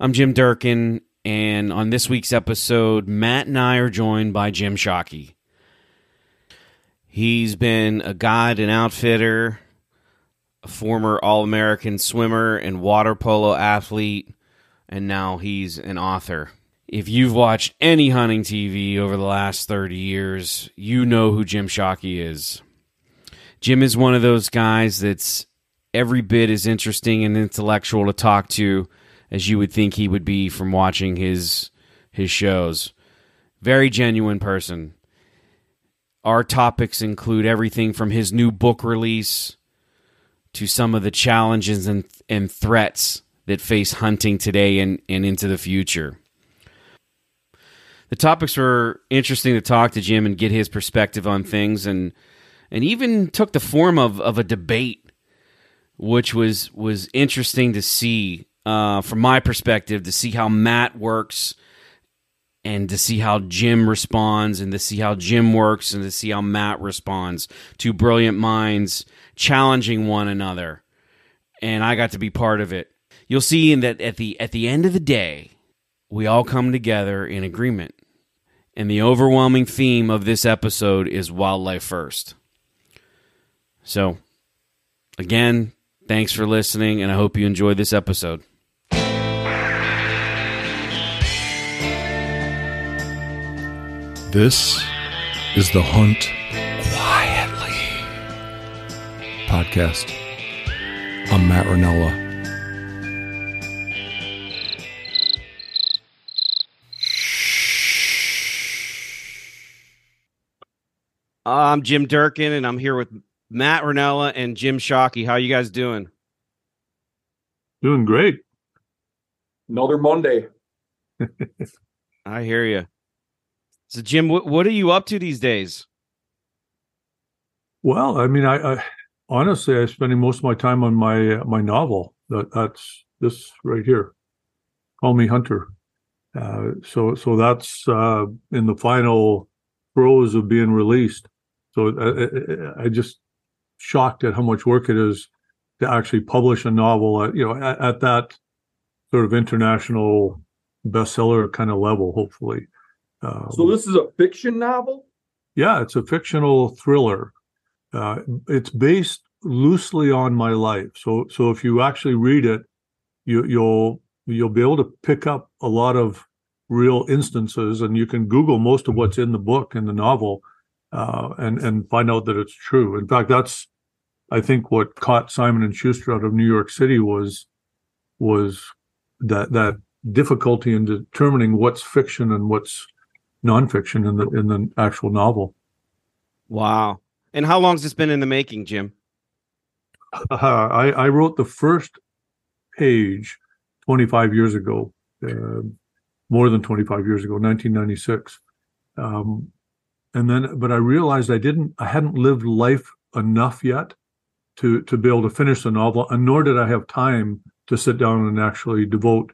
I'm Jim Durkin, and on this week's episode, Matt and I are joined by Jim Shockey. He's been a guide and outfitter, a former All American swimmer and water polo athlete, and now he's an author. If you've watched any hunting TV over the last 30 years, you know who Jim Shockey is. Jim is one of those guys that's every bit as interesting and intellectual to talk to as you would think he would be from watching his his shows. Very genuine person. Our topics include everything from his new book release to some of the challenges and, and threats that face hunting today and, and into the future. The topics were interesting to talk to Jim and get his perspective on things and and even took the form of, of a debate, which was was interesting to see uh, from my perspective to see how Matt works and to see how Jim responds and to see how Jim works and to see how Matt responds. Two brilliant minds challenging one another. And I got to be part of it. You'll see in that at the at the end of the day, we all come together in agreement. And the overwhelming theme of this episode is wildlife first. So, again, thanks for listening, and I hope you enjoyed this episode. This is the Hunt Quietly podcast. I'm Matt Rinella. I'm Jim Durkin, and I'm here with Matt Rinella and Jim Shockey. How you guys doing? Doing great. Another Monday. I hear you. So, Jim, what, what are you up to these days? Well, I mean, I, I honestly, I'm spending most of my time on my uh, my novel. That that's this right here. Call me Hunter. Uh, so so that's uh, in the final throes of being released. So uh, I, I, I just shocked at how much work it is to actually publish a novel. At, you know, at, at that sort of international bestseller kind of level. Hopefully. Um, so this is a fiction novel. Yeah, it's a fictional thriller. Uh, it's based loosely on my life. So so if you actually read it, you, you'll you'll be able to pick up a lot of real instances, and you can Google most of what's in the book in the novel, uh, and and find out that it's true. In fact, that's I think what caught Simon and Schuster out of New York City was was that that difficulty in determining what's fiction and what's nonfiction in the in the actual novel. Wow! And how long's this been in the making, Jim? Uh, I, I wrote the first page 25 years ago, uh, more than 25 years ago, 1996. Um, and then, but I realized I didn't, I hadn't lived life enough yet to to be able to finish the novel, and nor did I have time to sit down and actually devote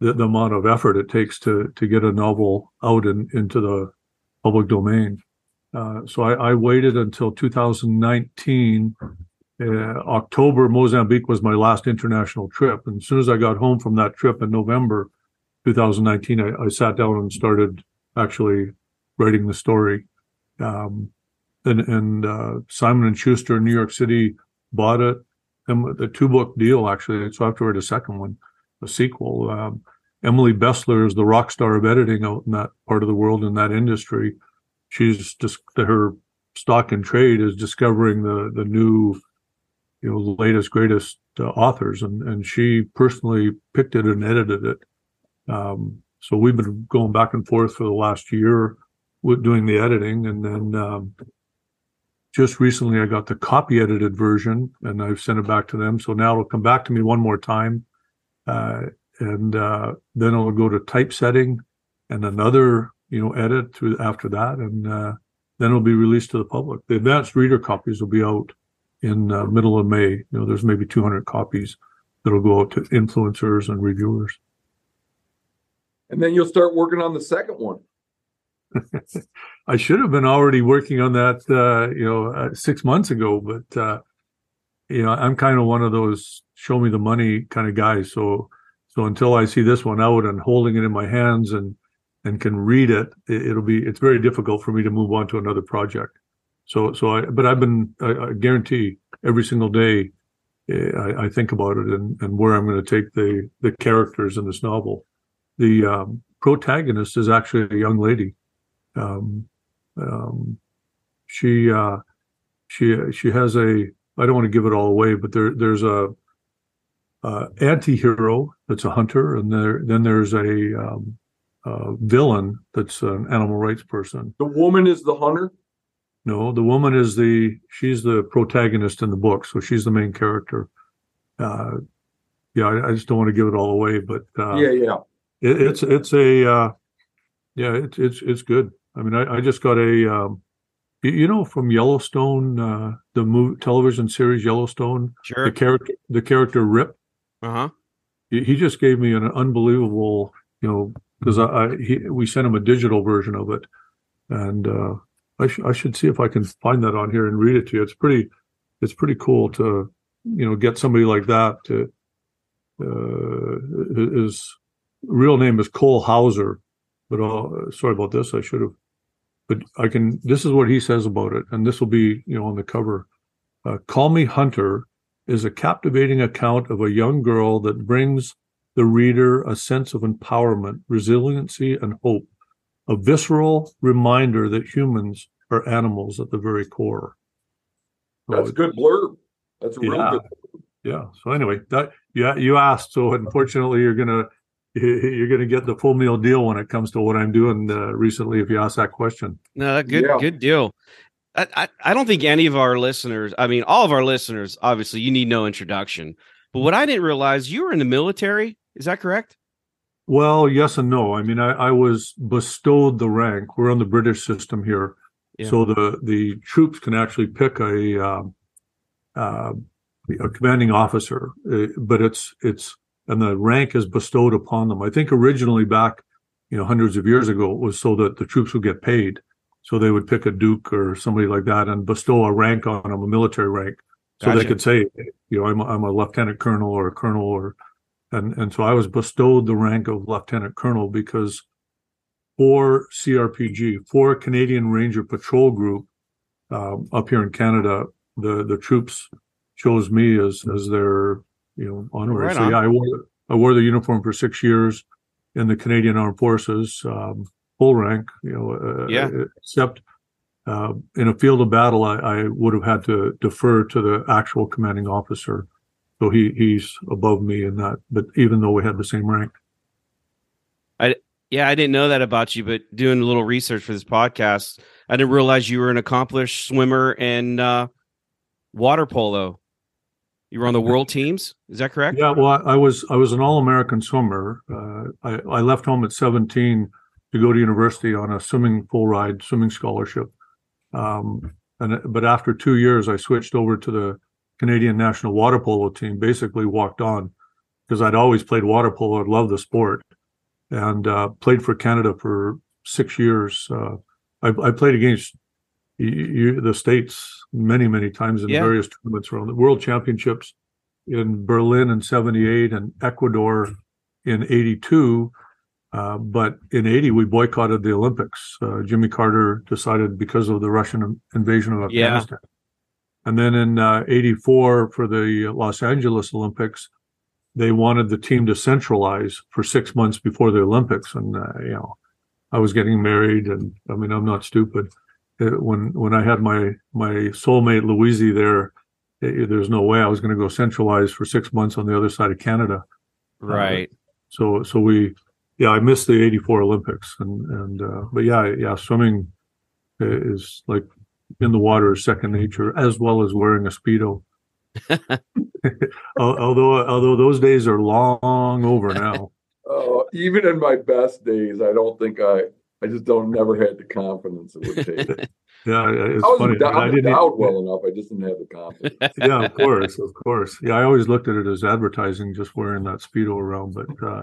the, the amount of effort it takes to to get a novel out in, into the public domain. Uh, so I, I, waited until 2019. Uh, October, Mozambique was my last international trip. And as soon as I got home from that trip in November 2019, I, I sat down and started actually writing the story. Um, and, and uh, Simon and Schuster in New York City bought it. And the two book deal, actually. So I have to write a second one a sequel. Um, Emily Bestler is the rock star of editing out in that part of the world in that industry. She's just her stock and trade is discovering the the new, you know, latest greatest uh, authors, and and she personally picked it and edited it. Um, so we've been going back and forth for the last year with doing the editing, and then um, just recently I got the copy edited version, and I've sent it back to them. So now it'll come back to me one more time uh, and uh, then it'll go to typesetting and another you know edit through after that. And uh, then it'll be released to the public. The advanced reader copies will be out in uh, middle of may. You know there's maybe 200 copies that'll go out to influencers and reviewers. And then you'll start working on the second one. I should have been already working on that uh, you know uh, six months ago but you know i'm kind of one of those show me the money kind of guy. so So until I see this one out and holding it in my hands and and can read it, it will be it's very difficult for me to move on to another project. So so I but I've been I, I guarantee every single day eh, I, I think about it and, and where I'm going to take the the characters in this novel. The um, protagonist is actually a young lady. Um, um, she uh, she she has a I don't want to give it all away, but there there's a, a anti-hero that's a hunter, and there then there's a, um, a villain that's an animal rights person. The woman is the hunter. No, the woman is the she's the protagonist in the book, so she's the main character. Uh, yeah, I, I just don't want to give it all away, but uh, yeah, yeah. it, it's it's a uh, yeah, it's it's it's good. I mean, I, I just got a um, you, you know from Yellowstone, uh, the movie television series Yellowstone, the character the character Rip. Uh huh. He, he just gave me an unbelievable, you know, because I, I he, we sent him a digital version of it, and uh, I, sh- I should see if I can find that on here and read it to you. It's pretty, it's pretty cool to, you know, get somebody like that to. Uh, his real name is Cole Hauser, but uh, sorry about this. I should have, but I can. This is what he says about it, and this will be, you know, on the cover. Uh, Call Me Hunter is a captivating account of a young girl that brings the reader a sense of empowerment, resiliency, and hope, a visceral reminder that humans are animals at the very core. So That's a good blurb. That's a real Yeah. good. yeah. So anyway, that yeah, you asked. So unfortunately, you're gonna you're gonna get the full meal deal when it comes to what I'm doing uh, recently. If you ask that question, No, good, Yeah. good deal. I, I, don't think any of our listeners, I mean, all of our listeners, obviously, you need no introduction. But what I didn't realize, you were in the military. Is that correct? well, yes and no. I mean, I, I was bestowed the rank. We're on the British system here, Yeah. so the the troops can actually pick a um, uh, a commanding officer, uh, but it's it's and the rank is bestowed upon them. I think originally back, you know, hundreds of years ago, it was so that the troops would get paid. So they would pick a duke or somebody like that and bestow a rank on them, a military rank, so they could say, you know, I'm a, I'm a lieutenant colonel or a colonel or, and and so I was bestowed the rank of lieutenant colonel because for CRPG, for Canadian Ranger Patrol Group, um, up here in Canada, the the troops chose me as as their you know honorary. Right so yeah, I wore I wore the uniform for six years in the Canadian Armed Forces, um, full rank. You know, uh, Yeah. except. Uh, in a field of battle, I, I would have had to defer to the actual commanding officer, so he he's above me in that. But even though we had the same rank, I, Yeah, I didn't know that about you, but doing a little research for this podcast, I didn't realize you were an accomplished swimmer and uh, water polo. You were on the world teams. Is that correct? Yeah, well, I I was I was an all American swimmer. Uh, I I left home at 17 to go to university on a swimming full ride swimming scholarship. Um, and but after two years, I switched over to the Canadian national water polo team. Basically, walked on because I'd always played water polo. I loved the sport, and uh, played for Canada for six years. Uh, I, I played against you, you, the states many many times in Yeah. various tournaments around the World Championships in Berlin in 78 and Ecuador in 82. Uh, but in 80, we boycotted the Olympics. Uh, Jimmy Carter decided because of the Russian invasion of Yeah. Afghanistan. And then in uh, 84, for the Los Angeles Olympics, they wanted the team to centralize for six months before the Olympics. And, uh, you know, I was getting married, and I mean, I'm not stupid. Uh, when when I had my my soulmate Louise there, there's no way I was going to go centralize for six months on the other side of Canada. Right. So so we, yeah, I missed the '84 Olympics, and and uh, but yeah, yeah, swimming is like in the water is second nature, as well as wearing a speedo. Although although those days are long over now. Uh, even in my best days, I don't think I. I just don't never had the confidence it would take. Yeah, it's I was funny. endowed, I didn't. endowed well enough. I just didn't have the confidence. yeah, of course, of course. Yeah, I always looked at it as advertising, just wearing that speedo around. But uh,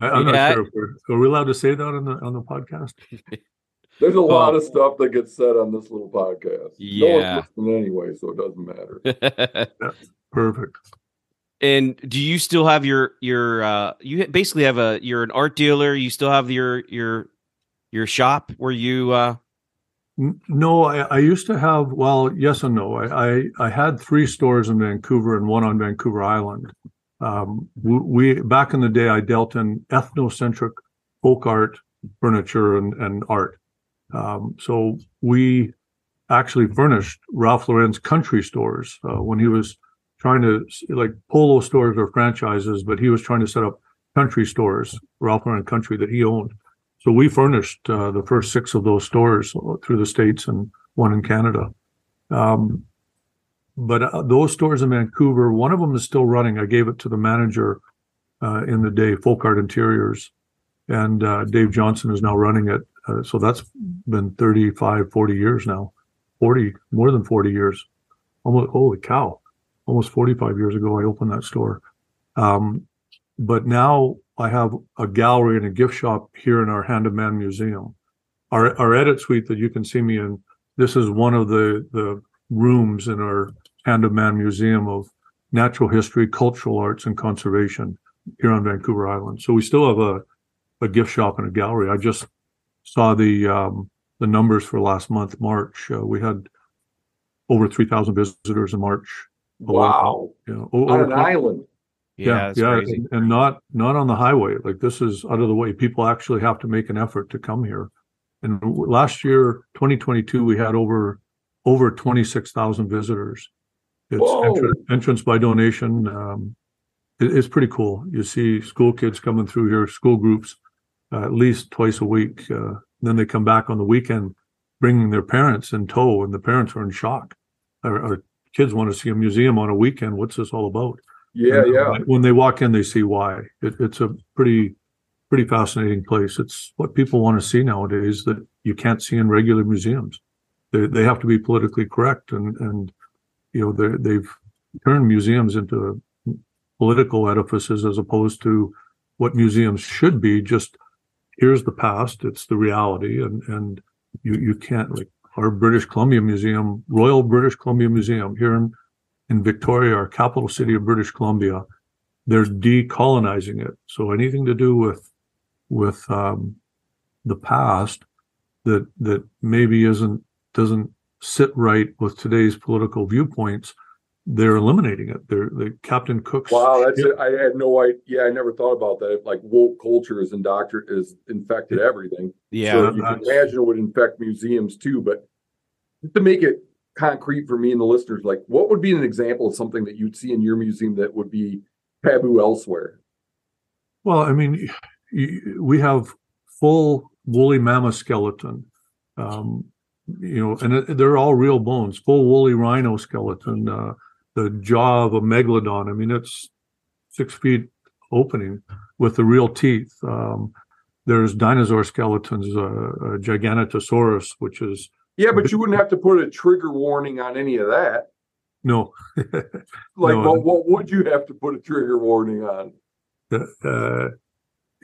I, I'm Yeah. not sure if we're are we allowed to say that on the on the podcast. There's a lot Well- of stuff that gets said on this little podcast. No Yeah. one's anyway, so it doesn't matter. Perfect. And do you still have your your uh you basically have a you're an art dealer, you still have your your your shop where you uh No, I, I used to have. Well, yes and no. I, I I had three stores in Vancouver and one on Vancouver Island. Um, we, back in the day, I dealt in ethnocentric folk art, furniture, and and art. Um, so we actually furnished Ralph Lauren's country stores uh, when he was trying to like polo stores or franchises, but he was trying to set up country stores, Ralph Lauren Country that he owned. So we furnished uh, the first six of those stores through the states and one in Canada. Um, but uh, those stores in Vancouver, one of them is still running. I gave it to the manager uh, in the day, Folk Art Interiors, and uh, Dave Johnson is now running it. Uh, so that's been 35, 40 years now, 40, more than 40 years. Almost, holy cow, almost 45 years ago, I opened that store. Um, but now I have a gallery and a gift shop here in our Hand of Man Museum. Our our edit suite that you can see me in. This is one of the the rooms in our Hand of Man Museum of Natural History, Cultural Arts, and Conservation here on Vancouver Island. So we still have a a gift shop and a gallery. I just saw the um, the numbers for last month, March. Uh, we had over three thousand visitors in March. Wow. You know, On over an island. yeah, that's crazy. and, and not not on the highway. Like this is out of the way. People actually have to make an effort to come here. And last year, 2022, we had over over 26,000 visitors. It's entrance, entrance by donation. Um, it- it's pretty cool. You see school kids coming through here, school groups, uh, at least twice a week. Uh, then they come back on the weekend, bringing their parents in tow, and the parents are in shock. Our, our kids want to see a museum on a weekend. What's this all about? Yeah, And yeah. When they walk in, they see why. It, it's a pretty, pretty fascinating place. It's what people want to see nowadays that you can't see in regular museums. They, they have to be politically correct and, and, you know, they, they've turned museums into political edifices as opposed to what museums should be. Just here's the past. It's the reality. And, and you, you can't like our British Columbia Museum, Royal British Columbia Museum here in in Victoria, our capital city of British Columbia, they're decolonizing it. So anything to do with with um, the past that that maybe isn't doesn't sit right with today's political viewpoints, they're eliminating it. They're the Captain Cook's. Wow, that's ship- it. I had no idea. Yeah, I never thought about that. Like woke culture is indoctr is infected everything. Yeah. So you can imagine it would infect museums too. But to make it concrete for me and the listeners, like what would be an example of something that you'd see in your museum that would be taboo elsewhere? Well, I mean, y- we have full woolly mammoth skeleton. Um, you know, and they're all real bones. Full woolly rhino skeleton. Uh, the jaw of a megalodon. I mean, it's six feet opening with the real teeth. Um, there's dinosaur skeletons, uh, uh, Giganotosaurus, which is Yeah, but you wouldn't have to put a trigger warning on any of that. no, Like, No. what, what would you have to put a trigger warning on? uh,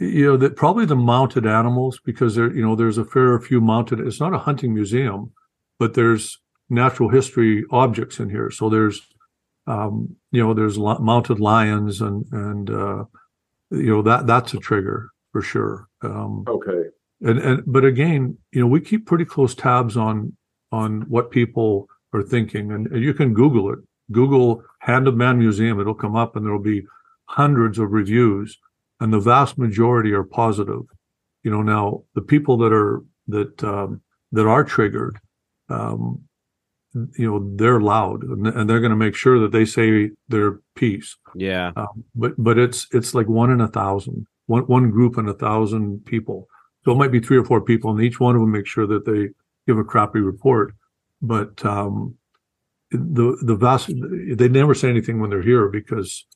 you know that probably the mounted animals because there you know there's a fair few mounted it's not a hunting museum but there's natural history objects in here. So there's um you know there's li- mounted lions and and uh you know that that's a trigger for sure um. Okay. and and but again you know we keep pretty close tabs on on what people are thinking and, and you can google it. Google hand of man museum it'll come up and there'll be hundreds of reviews and the vast majority are positive you know now the people that are that um, that are triggered um, you know they're loud and, and they're going to make sure that they say their piece Yeah. um, but but it's it's like one in a thousand, one one group in a thousand people. So it might be three or four people, and each one of them make sure that they give a crappy report. But um, the the vast they never say anything when they're here because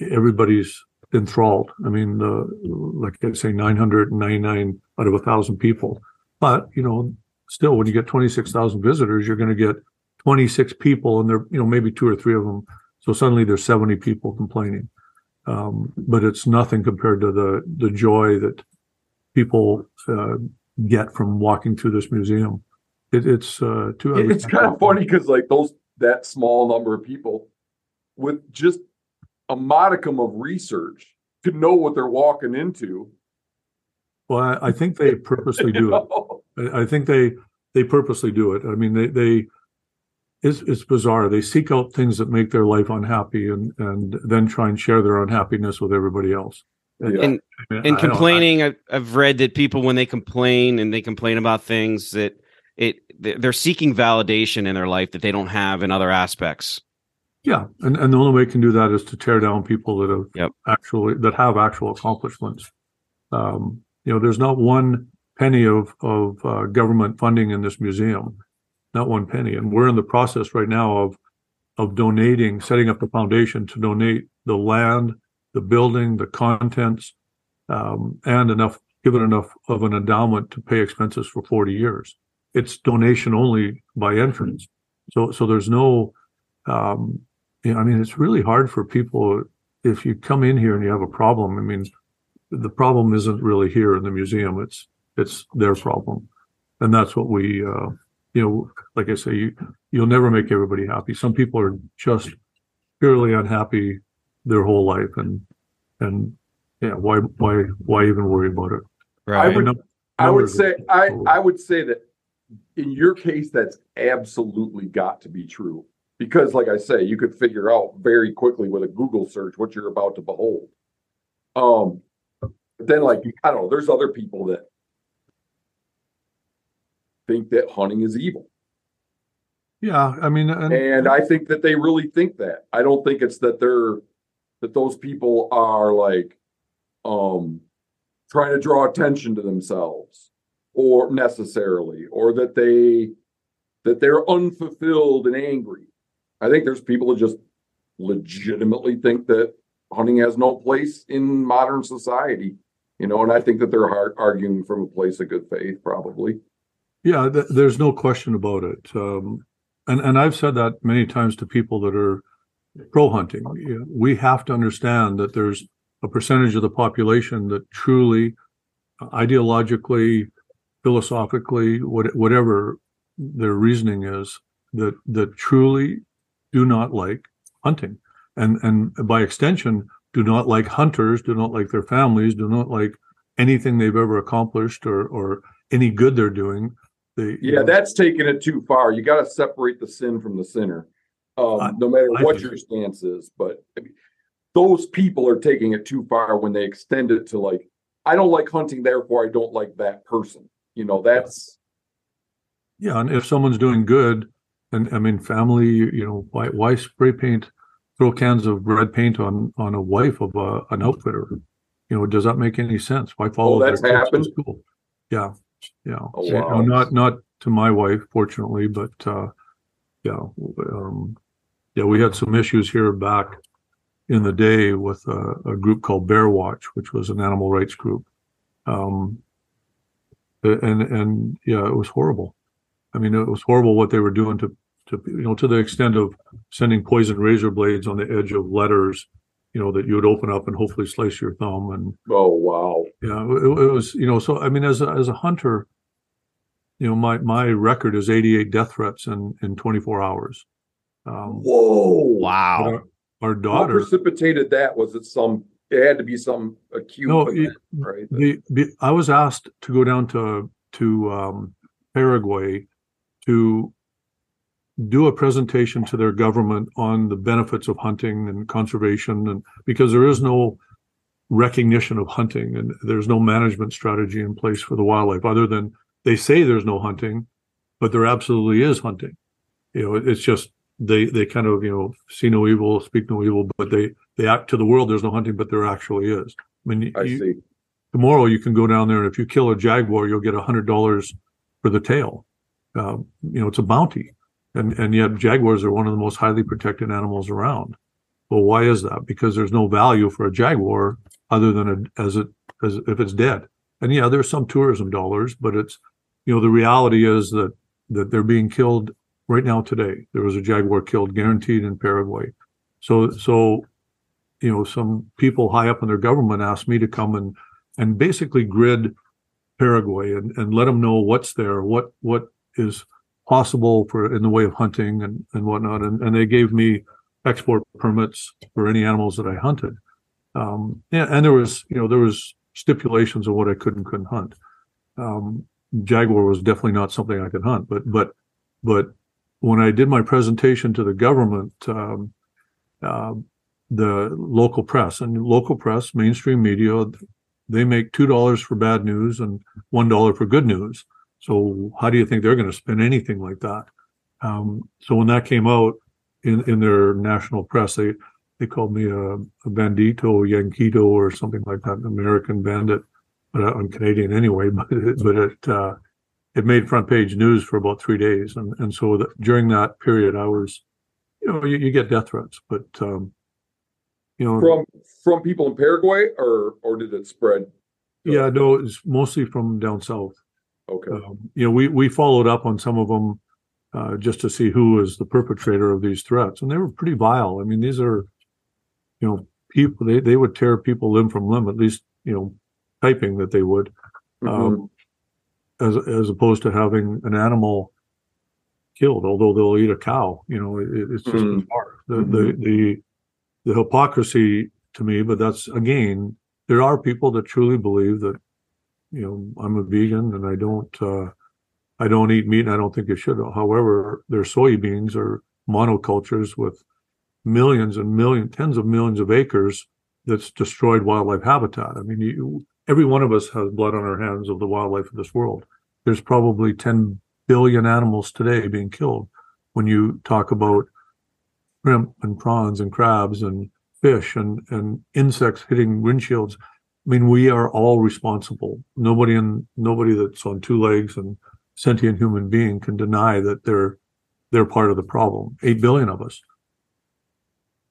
everybody's enthralled. I mean, the like I say, nine hundred and ninety nine out of a thousand people. But you know, still, when you get twenty six thousand visitors, you're going to get twenty six people, and there you know maybe two or three of them so suddenly there's 70 people complaining. Um, but it's nothing compared to the, the joy that people uh, get from walking through this museum. It, it's uh, too. It's kind of funny because like those that small number of people with just a modicum of research to know what they're walking into. Well, I, I think they purposely do it. I, I think they they purposely do it. I mean, they they it's it's bizarre. They seek out things that make their life unhappy and and then try and share their unhappiness with everybody else. Yeah. And I mean, and complaining I've, I've read that people when they complain and they complain about things that it they're seeking validation in their life that they don't have in other aspects Yeah, and, and the only way you can do that is to tear down people that have Yep. actually that have actual accomplishments. Um, you know, there's not one penny of of uh, government funding in this museum, not one penny, and we're in the process right now of of donating, setting up the foundation to donate the land, the building, the contents, um, and enough given enough of an endowment to pay expenses for 40 years. It's donation only by entrance, so so there's no um, yeah, I mean, it's really hard for people if you come in here and you have a problem. I mean, the problem isn't really here in the museum; it's it's their problem, and that's what we, uh, you know, like I say, you you'll never make everybody happy. Some people are just purely unhappy their whole life, and and yeah, why why why even worry about it? I would, Num- I would say, I, I would say that in your case, that's absolutely got to be true. Because like I say, you could figure out very quickly with a Google search what you're about to behold. Um, but then like, I don't know, there's other people that think that hunting is evil. Yeah, I mean, and, And I think that they really think that. I don't think it's that they're that those people are like um trying to draw attention to themselves or necessarily or that they that they're unfulfilled and angry. I think there's people who just legitimately think that hunting has no place in modern society. You know, and I think that they're har- arguing from a place of good faith, probably. Yeah, th- there's no question about it. Um, and and I've said that many times to people that are pro hunting. We have to understand that there's a percentage of the population that truly, ideologically, philosophically, what, whatever their reasoning is, that that truly do not like hunting, and and by extension, do not like hunters, do not like their families, do not like anything they've ever accomplished or or any good they're doing. They, Yeah, know, that's taking it too far. You got to separate the sin from the sinner, um, I- no matter I what think- your stance is. But I mean, those people are taking it too far when they extend it to like, I don't like hunting, therefore I don't like that person. You know, that's Yeah, and if someone's doing good, and I mean, family, you know, why why spray paint, throw cans of red paint on on a wife of a, an outfitter? You know, does that make any sense? Why follow? Oh, that's happened? School? Yeah, yeah. Oh, You know, not not to my wife, fortunately, but uh, yeah, um, yeah, we had some issues here back in the day with a, a group called Bear Watch, which was an animal rights group. Um, and and yeah, it was horrible. I mean, it was horrible what they were doing to to you know to the extent of sending poison razor blades on the edge of letters, you know, that you would open up and hopefully slice your thumb. And oh wow. yeah, it, it was you know. So I mean, as a, as a hunter, you know, my my record is 88 death threats in in 24 hours. Um, Whoa. wow our, our What daughter, precipitated that? Was it some? It had to be some acute. No, event, it- right? the, the I was asked to go down to to um, Paraguay to do a presentation to their government on the benefits of hunting and conservation, and because there is no recognition of hunting and there's no management strategy in place for the wildlife other than they say there's no hunting, but there absolutely is hunting. You know, it's just they they kind of you know see no evil, speak no evil, but they they act to the world there's no hunting, but there actually is. I mean, I you- see. tomorrow you can go down there and if you kill a jaguar you'll get a hundred dollars for the tail um, you know it's a bounty and and yet jaguars are one of the most highly protected animals around. Well why is that? Because there's no value for a jaguar other than a, as it as if it's dead. And yeah there's some tourism dollars but it's you know the reality is that that they're being killed right now today. There was a jaguar killed guaranteed in paraguay. So so you know some people high up in their government asked me to come and and basically grid Paraguay and, and let them know what's there, what what is possible for in the way of hunting and, and whatnot. And, and they gave me export permits for any animals that I hunted. Um, yeah, and there was, you know, there was stipulations of what I could and couldn't hunt. Um, jaguar was definitely not something I could hunt, but but but when I did my presentation to the government, um, uh, the local press and local press, mainstream media, they make two dollars for bad news and one dollar for good news. So how do you think they're going to spend anything like that? Um, so when that came out in in their national press, they they called me a, a bandito, yanquito, or something like that, an American bandit. But I'm Canadian anyway. But it, but it uh, it made front page news for about three days, and and so the, during that period, I was, you know, you, you get death threats, but um, you know, From from people in Paraguay, or or did it spread? yeah, no, it's mostly from down south. Okay. Um, you know, we we followed up on some of them uh, just to see who was the perpetrator of these threats, and they were pretty vile. I mean, these are, you know, people they they would tear people limb from limb, at least you know, typing that they would, Mhm. um, as as opposed to having an animal killed. Although they'll eat a cow, you know, it, it's just Mhm. bizarre. The, the the the hypocrisy to me, but that's again, there are people that truly believe that, you know, I'm a vegan and I don't uh, I don't eat meat and I don't think I should. However, their soybeans are monocultures with millions and millions, tens of millions of acres that's destroyed wildlife habitat. I mean, you, every one of us has blood on our hands of the wildlife of this world. There's probably 10 billion animals today being killed. When you talk about shrimp and prawns and crabs and fish and, and insects hitting windshields, I mean, we are all responsible. Nobody in nobody that's on two legs and sentient human being can deny that they're they're part of the problem. Eight billion of us.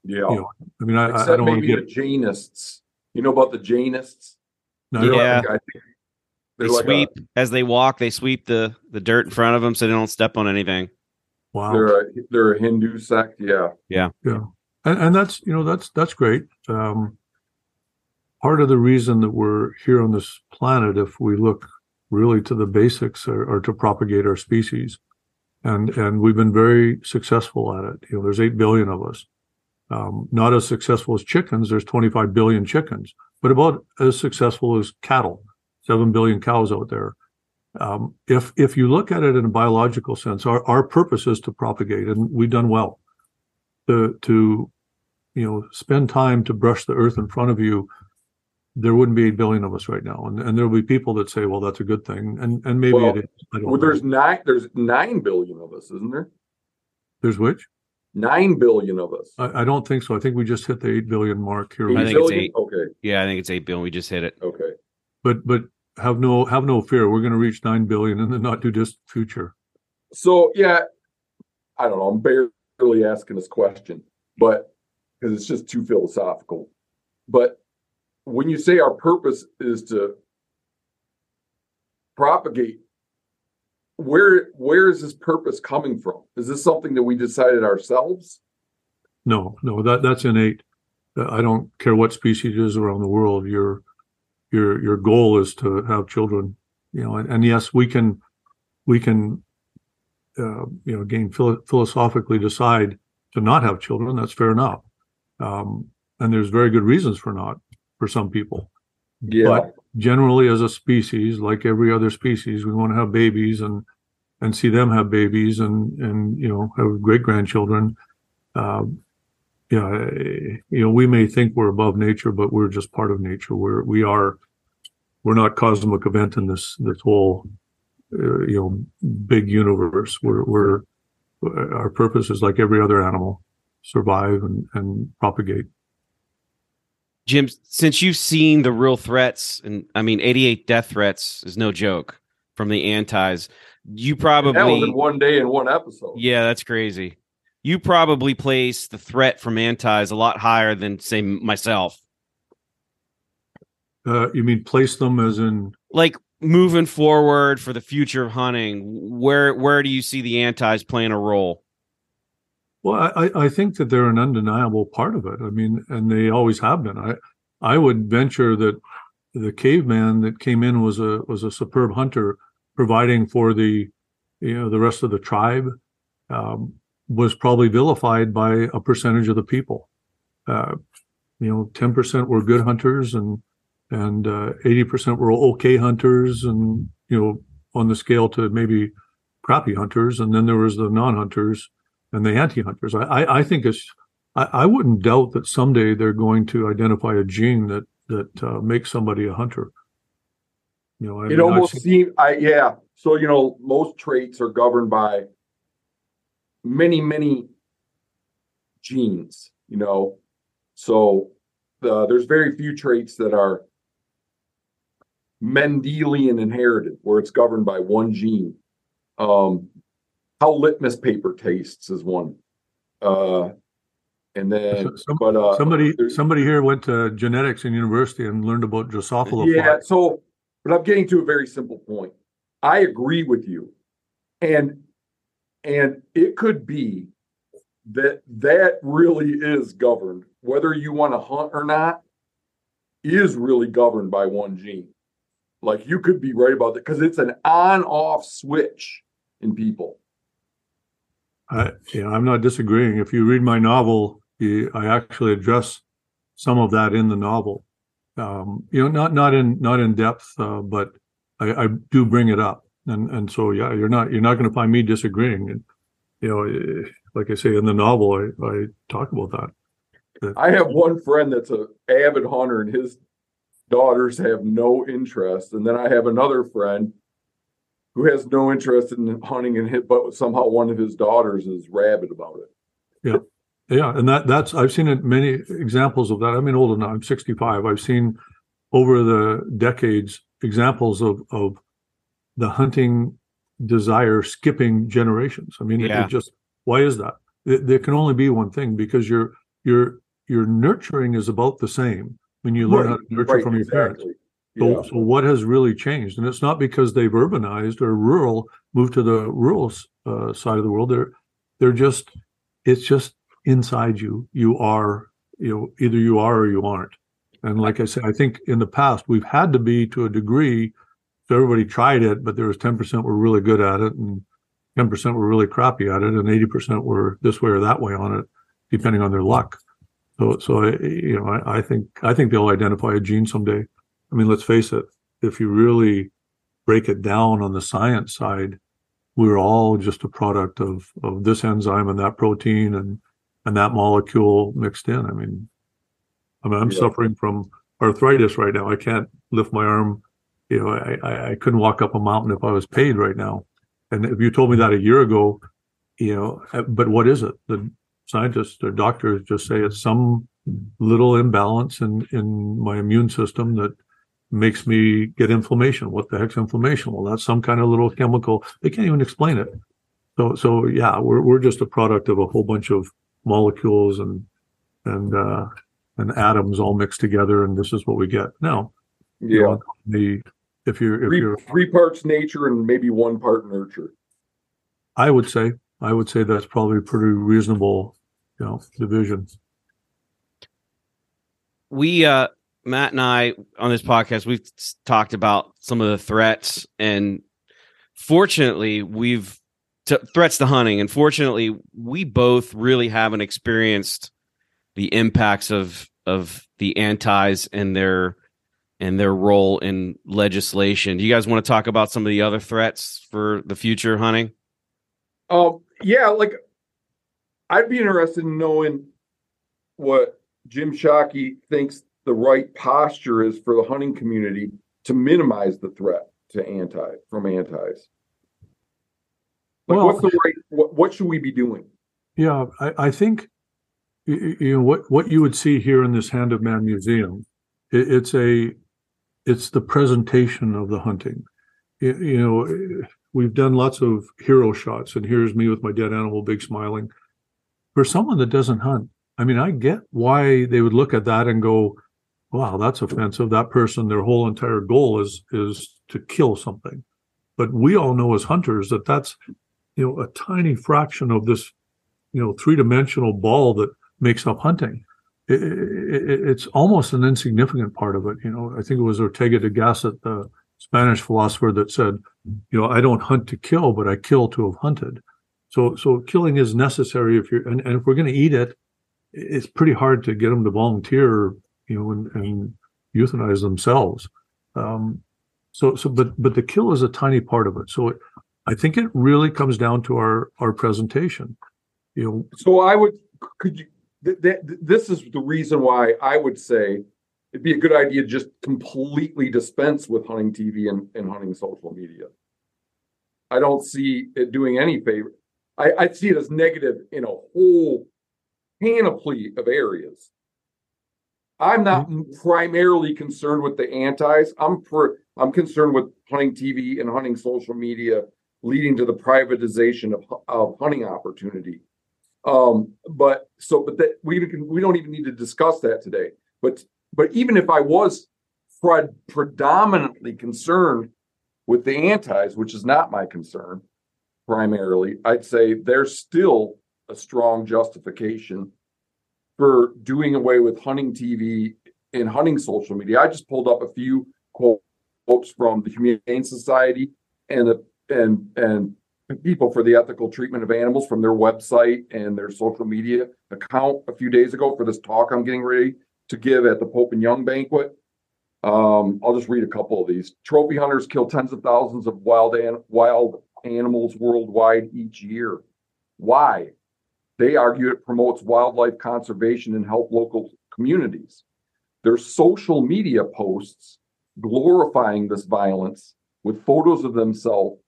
Yeah. you know, I mean, I, I I don't want to maybe get the Jainists. You know about the Jainists? no, Yeah. I don't- I think They they're like a- sweep as they walk. They sweep the the dirt in front of them so they don't step on anything. wow. they're a they're a Hindu sect. Yeah. Yeah. Yeah. and, and that's you know that's that's great um part of the reason that we're here on this planet if we look really to the basics are, are to propagate our species. And and we've been very successful at it. You know there's 8 billion of us. Um, not as successful as chickens there's 25 billion chickens but about as successful as cattle 7 billion cows out there. Um, if if you look at it in a biological sense our, our purpose is to propagate and we've done well. To to you know spend time to brush the earth in front of you there wouldn't be 8 billion of us right now and, and there'll be people that say well that's a good thing and and maybe Well, it is I don't Well, know. there's nine. There's nine billion of us, isn't there? there's which Nine billion of us. I, I don't think so i think we just hit the 8 billion mark here I Eight think it's eight. Okay. Yeah, I think it's eight billion. We just hit it. Okay. but but have no have no fear we're going to reach 9 billion in the not too distant future So yeah, I don't know. I'm barely asking this question, but because it's just too philosophical. But when you say our purpose is to propagate, where where is this purpose coming from? Is this something that we decided ourselves? no no that that's innate. I don't care what species it is around the world. Your your your goal is to have children you know and, and yes we can we can uh, you know again philo- philosophically decide to not have children. That's fair enough. Um, and there's very good reasons for not for some people. But generally as a species like every other species we want to have babies and and see them have babies and and you know have great grandchildren um, yeah you know we may think we're above nature but we're just part of nature. We're we are we're not cosmic event in this this whole uh, you know big universe. We're we're our purpose is like every other animal survive and and propagate Jim, since you've seen the real threats, and I mean, 88 death threats is no joke from the antis. You And that was probably, in one day in one episode. yeah, that's crazy. You probably place the threat from antis a lot higher than, say, myself. uh you mean place them as in Like moving forward for the future of hunting, where where do you see the antis playing a role? Well, I, I think that they're an undeniable part of it. I mean, and they always have been. I I would venture that the caveman that came in was a was a superb hunter, providing for the you know the rest of the tribe. Um, was probably vilified by a percentage of the people. Uh, you know, ten percent were good hunters, and and uh, eighty percent were okay hunters, and you know, on the scale to maybe crappy hunters, and then there was the non-hunters and the anti-hunters. I I, I think it's I, I, wouldn't doubt that someday they're going to identify a gene that that uh, makes somebody a hunter. You know, I it mean, almost seems, I yeah. So you know, most traits are governed by many, many genes. You know, so uh, there's very few traits that are Mendelian inherited, where it's governed by one gene. Um, how litmus paper tastes is one. Uh, and then, Some, but uh, somebody somebody here went to genetics in university and learned about Drosophila. Yeah. So, but I'm getting to a very simple point. I agree with you, and and it could be that that really is governed whether you want to hunt or not is really governed by one gene. Like you could be right about that because it's an on-off switch in people. I, yeah, I'm not disagreeing. If you read my novel, I actually address some of that in the novel. Um, you know, not not in not in depth, uh, but I, I, do bring it up, and and so yeah, you're not you're not going to find me disagreeing. And you know, eh, like I say in the novel, I, I talk about that. that. I have one friend that's a avid hunter, and his daughters have no interest, and then I have another friend who has no interest in hunting and hit, but somehow one of his daughters is rabid about it. Yeah. Yeah, and that that's I've seen it many examples of that. I mean, older now. I'm 65. I've seen over the decades examples of of the hunting desire skipping generations. I mean, yeah. it, it just why is that? It, there can only be one thing because your your your nurturing is about the same when you learn right. how to nurture right, from your exactly. parents. So, yeah. so what has really changed? And it's not because they've urbanized or rural moved to the rural uh, side of the world. They're they're just it's just inside you. You are, you know, either you are or you aren't. And like I said, I think in the past we've had to be to a degree. So everybody tried it, but there was 10% were really good at it and 10% were really crappy at it and 80% were this way or that way on it, depending on their luck. So, so you know, I, I think I think they'll identify a gene someday. I mean, let's face it. If you really break it down on the science side, we're all just a product of of this enzyme and that protein and and that molecule mixed in. I mean, I mean, I'm yeah. suffering from arthritis right now. I can't lift my arm. You know, I, I couldn't walk up a mountain if I was paid right now. And if you told me that a year ago, you know, uh, but what is it? The scientists or doctors just say it's some little imbalance in, in my immune system that makes me get inflammation. What the heck's inflammation? Well, that's some kind of little chemical. They can't even explain it. So, so yeah, we're, we're just a product of a whole bunch of molecules and and uh, and atoms all mixed together, and this is what we get. Now, yeah, you know, the if you're if three, you're three parts nature and maybe one part nurture. I would say I would say that's probably a pretty reasonable, you know, division. We uh Matt and I on this podcast we've talked about some of the threats and fortunately we've to, threats to hunting. Unfortunately, we both really haven't experienced the impacts of of the antis and their and their role in legislation. Do you guys want to talk about some of the other threats for the future hunting? Um, yeah, like I'd be interested in knowing what Jim Shockey thinks the right posture is for the hunting community to minimize the threat to anti from antis. Like, well, what's the right? What, what should we be doing? Yeah, I, I think you know what what you would see here in this Hand of Man Museum. It, it's a it's the presentation of the hunting. It, you know, eh, we've done lots of hero shots, and here's me with my dead animal, big smiling. For someone that doesn't hunt, I mean, I get why they would look at that and go, "Wow, that's offensive." That person, their whole entire goal is is to kill something. But we all know as hunters that that's you know, a tiny fraction of this, you know, three dimensional ball that makes up hunting. It, it, it's almost an insignificant part of it. You know, I think it was Ortega de Gasset, the Spanish philosopher, that said, you know, I don't hunt to kill, but I kill to have hunted. So so killing is necessary if you're and, and if we're going to eat it, it's pretty hard to get them to volunteer, you know, and, and euthanize themselves. Um, so so but but the kill is a tiny part of it. So it, I think it really comes down to our our presentation. You know, So I would, could you, th- th- this is the reason why I would say it'd be a good idea to just completely dispense with hunting TV and, and hunting social media. I don't see it doing any favor. I, I see it as negative in a whole panoply of areas. I'm not primarily concerned with the antis. I'm for, I'm concerned with hunting TV and hunting social media leading to the privatization of, of hunting opportunity. Um, but so, but that we we don't even need to discuss that today. But, but even if I was pre- predominantly concerned with the antis, which is not my concern primarily, I'd say there's still a strong justification for doing away with hunting TV and hunting social media. I just pulled up a few quotes from the Humane Society and the and and people for the ethical treatment of animals from their website and their social media account a few days ago for this talk I'm getting ready to give at the Pope and Young banquet. Um, I'll just read a couple of these. Trophy hunters kill tens of thousands of wild an- wild animals worldwide each year. Why? They argue it promotes wildlife conservation and help local communities. Their social media posts glorifying this violence with photos of themselves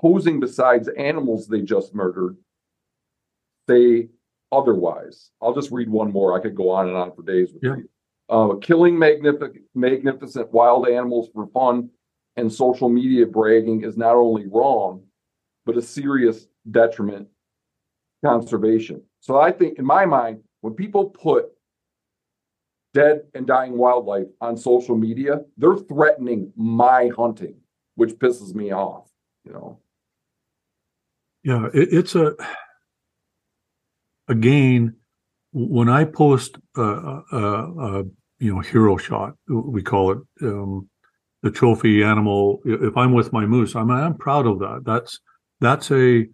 posing besides animals they just murdered say otherwise. I'll just read one more. I could go on and on for days with Yeah. you. Uh, killing magnificent, magnificent wild animals for fun and social media bragging is not only wrong, but a serious detriment conservation. So I think, in my mind, when people put dead and dying wildlife on social media, they're threatening my hunting, which pisses me off. You know, Yeah, it, it's a again when I post a, a, a you know hero shot, we call it um, the trophy animal. If I'm with my moose, I'm I'm proud of that. That's that's a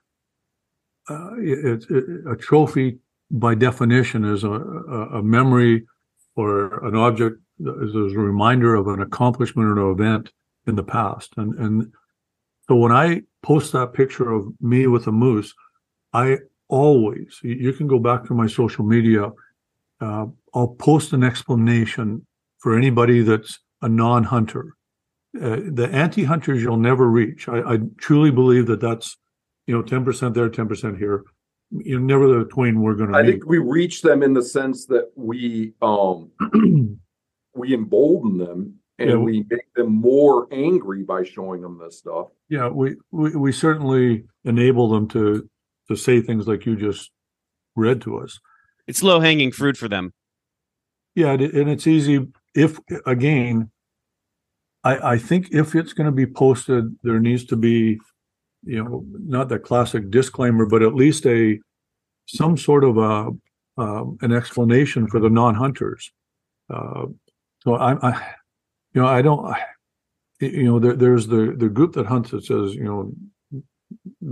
uh, it's it, a trophy by definition is a, a, memory or an object is a reminder of an accomplishment or an event in the past. And and so when I post that picture of me with a moose, I always you- you can go back to my social media. Uh, I'll post an explanation for anybody that's a non-hunter. Uh, the anti-hunters you'll never reach. I, I truly believe that that's you know ten percent there, ten percent here. You know, never the twain we're going to I meet. think we reach them in the sense that we um we embolden them and Yeah. we make them more angry by showing them this stuff. Yeah, we, we we certainly enable them to to say things like you just read to us. It's low hanging fruit for them. Yeah, and it's easy if again, I I think if it's going to be posted, there needs to be, you know, not the classic disclaimer, but at least a some sort of a um, an explanation for the non-hunters. Uh, so I, I, you know, I don't, I, you know, there, there's the the group that hunts that says, you know,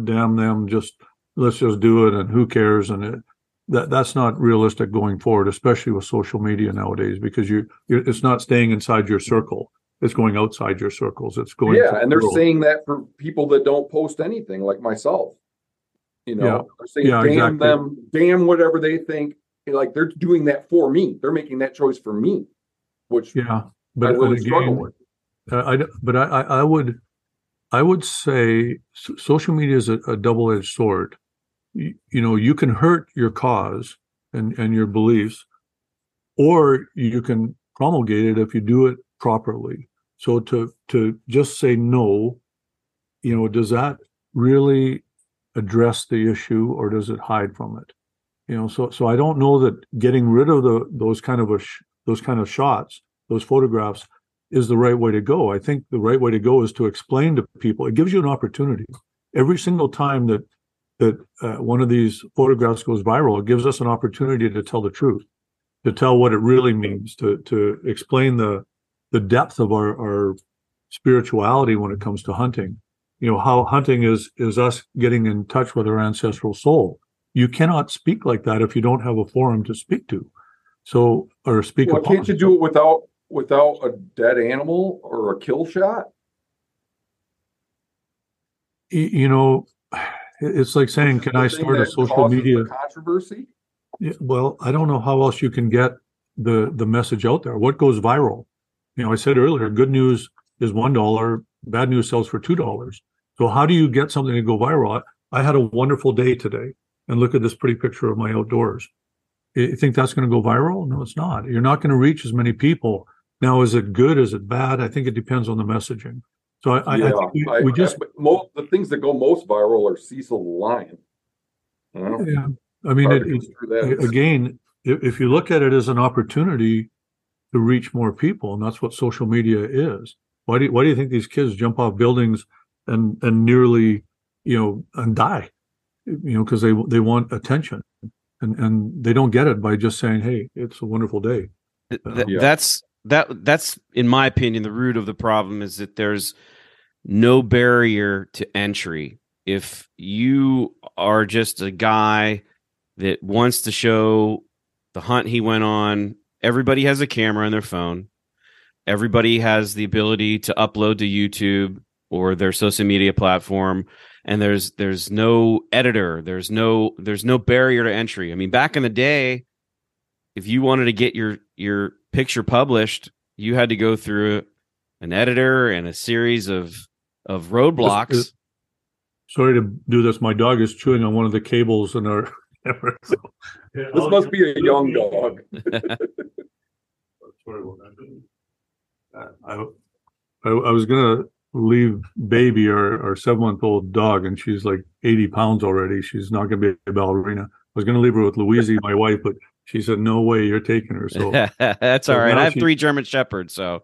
damn them, just let's just do it, and who cares, and it, that that's not realistic going forward, especially with social media nowadays, because you it's not staying inside your circle; it's going outside your circles. It's going yeah, and they're grow. saying that for people that don't post anything, like myself. You know, Yeah. they're saying Yeah, damn exactly. them, damn whatever they think. Like they're doing that for me. They're making that choice for me, which yeah, I but, but really struggle with. Uh, I, d- but I, I, I would, I would say social media is a, a double-edged sword. You, you know, you can hurt your cause and, and your beliefs, or you can promulgate it if you do it properly. So to, to just say no, you know, does that really address the issue or does it hide from it? You know, so, so I don't know that getting rid of the, those kind of a, sh- those kind of shots, those photographs is the right way to go. I think the right way to go is to explain to people. It gives you an opportunity. Every single time that that uh, one of these photographs goes viral, it gives us an opportunity to tell the truth, to tell what it really means, to to explain the the depth of our our spirituality when it mm-hmm. comes to hunting. you know how hunting is is us getting in touch with our ancestral soul you cannot speak like that if you don't have a forum to speak to so or speak Well, upon. can't you do it without without a dead animal or a kill shot? You know it's like saying can i start a social media controversy? Yeah, well, I don't know how else you can get the the message out there. What goes viral? You know, I said earlier, good news is one dollar, bad news sells for two dollars. So how do you get something to go viral? I, I had a wonderful day today, and look at this pretty picture of my outdoors. You think that's going to go viral? No, it's not. You're not going to reach as many people. Now, is it good? Is it bad? I think it depends on the messaging. So I, I, I yeah, think we, I- we just I- most the things that go most viral are Cecil the lion. You know, yeah. I mean, it, to it's construe that. again, if you look at it as an opportunity to reach more people, and that's what social media is. Why do you, why do you think these kids jump off buildings and and nearly you know and die? You know, because they they want attention, and and they don't get it by just saying, "Hey, it's a wonderful day." Th- Uh, th- Yeah. That's that. That's in my opinion the root of the problem is that there's no barrier to entry. If you are just a guy that wants to show the hunt he went on, everybody has a camera on their phone. Everybody has the ability to upload to YouTube or their social media platform and there's there's no editor there's no there's no barrier to entry i mean back in the day if you wanted to get your your picture published you had to go through an editor and a series of of roadblocks Sorry to do this. My dog is chewing on one of the cables in our. camera, so- this must be a young dog. Sorry about that. Uh, I, I, I was gonna leave baby our, our seven month old dog, and she's like eighty pounds already. She's not gonna be a ballerina. I was gonna leave her with Louise, my wife, but she said, "No way, you're taking her." So that's So all right i have she- three german shepherds so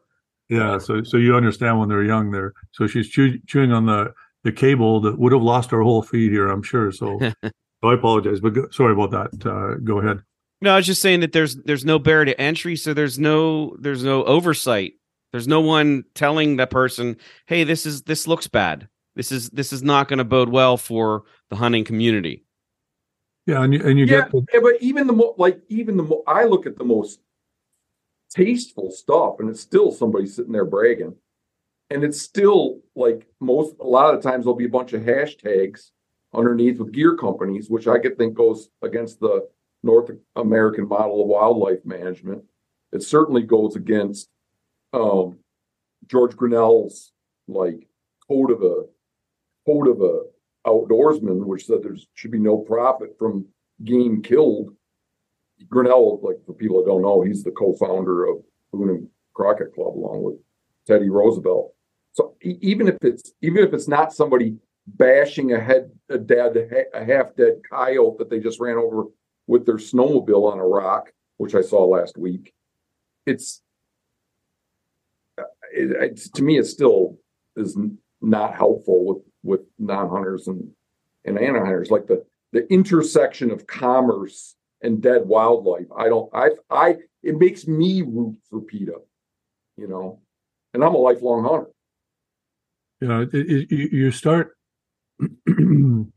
yeah, so so you understand when they're young there. So she's chew, chewing on the the cable that would have lost our whole feed here, I'm sure. So, so I apologize, but go, sorry about that. Uh, go ahead. no i was just saying that there's there's no barrier to entry so there's no there's no oversight there's no one telling that person hey this is this looks bad this is this is not going to bode well for the hunting community Yeah, and you and you yeah, get the, yeah, but even the mo- like even the mo- I look at the most tasteful stuff, and it's still somebody sitting there bragging, and it's still like most a lot of the times there'll be a bunch of hashtags underneath with gear companies, which I could think goes against the North American model of wildlife management. It certainly goes against um, George Grinnell's like code of a code of a outdoorsman, which said there should be no profit from game killed. Grinnell, like for people that don't know, he's the co-founder of Boone and Crockett Club along with Teddy Roosevelt. So even if it's even if it's not somebody bashing a head a dead a half dead coyote that they just ran over with their snowmobile on a rock, which I saw last week, it's uh, it, it's to me it still is not helpful with with non-hunters and and animal hunters like the the intersection of commerce and dead wildlife. I don't i i it makes me root for PETA, you know? And i'm a lifelong hunter. You know, it, it, you start you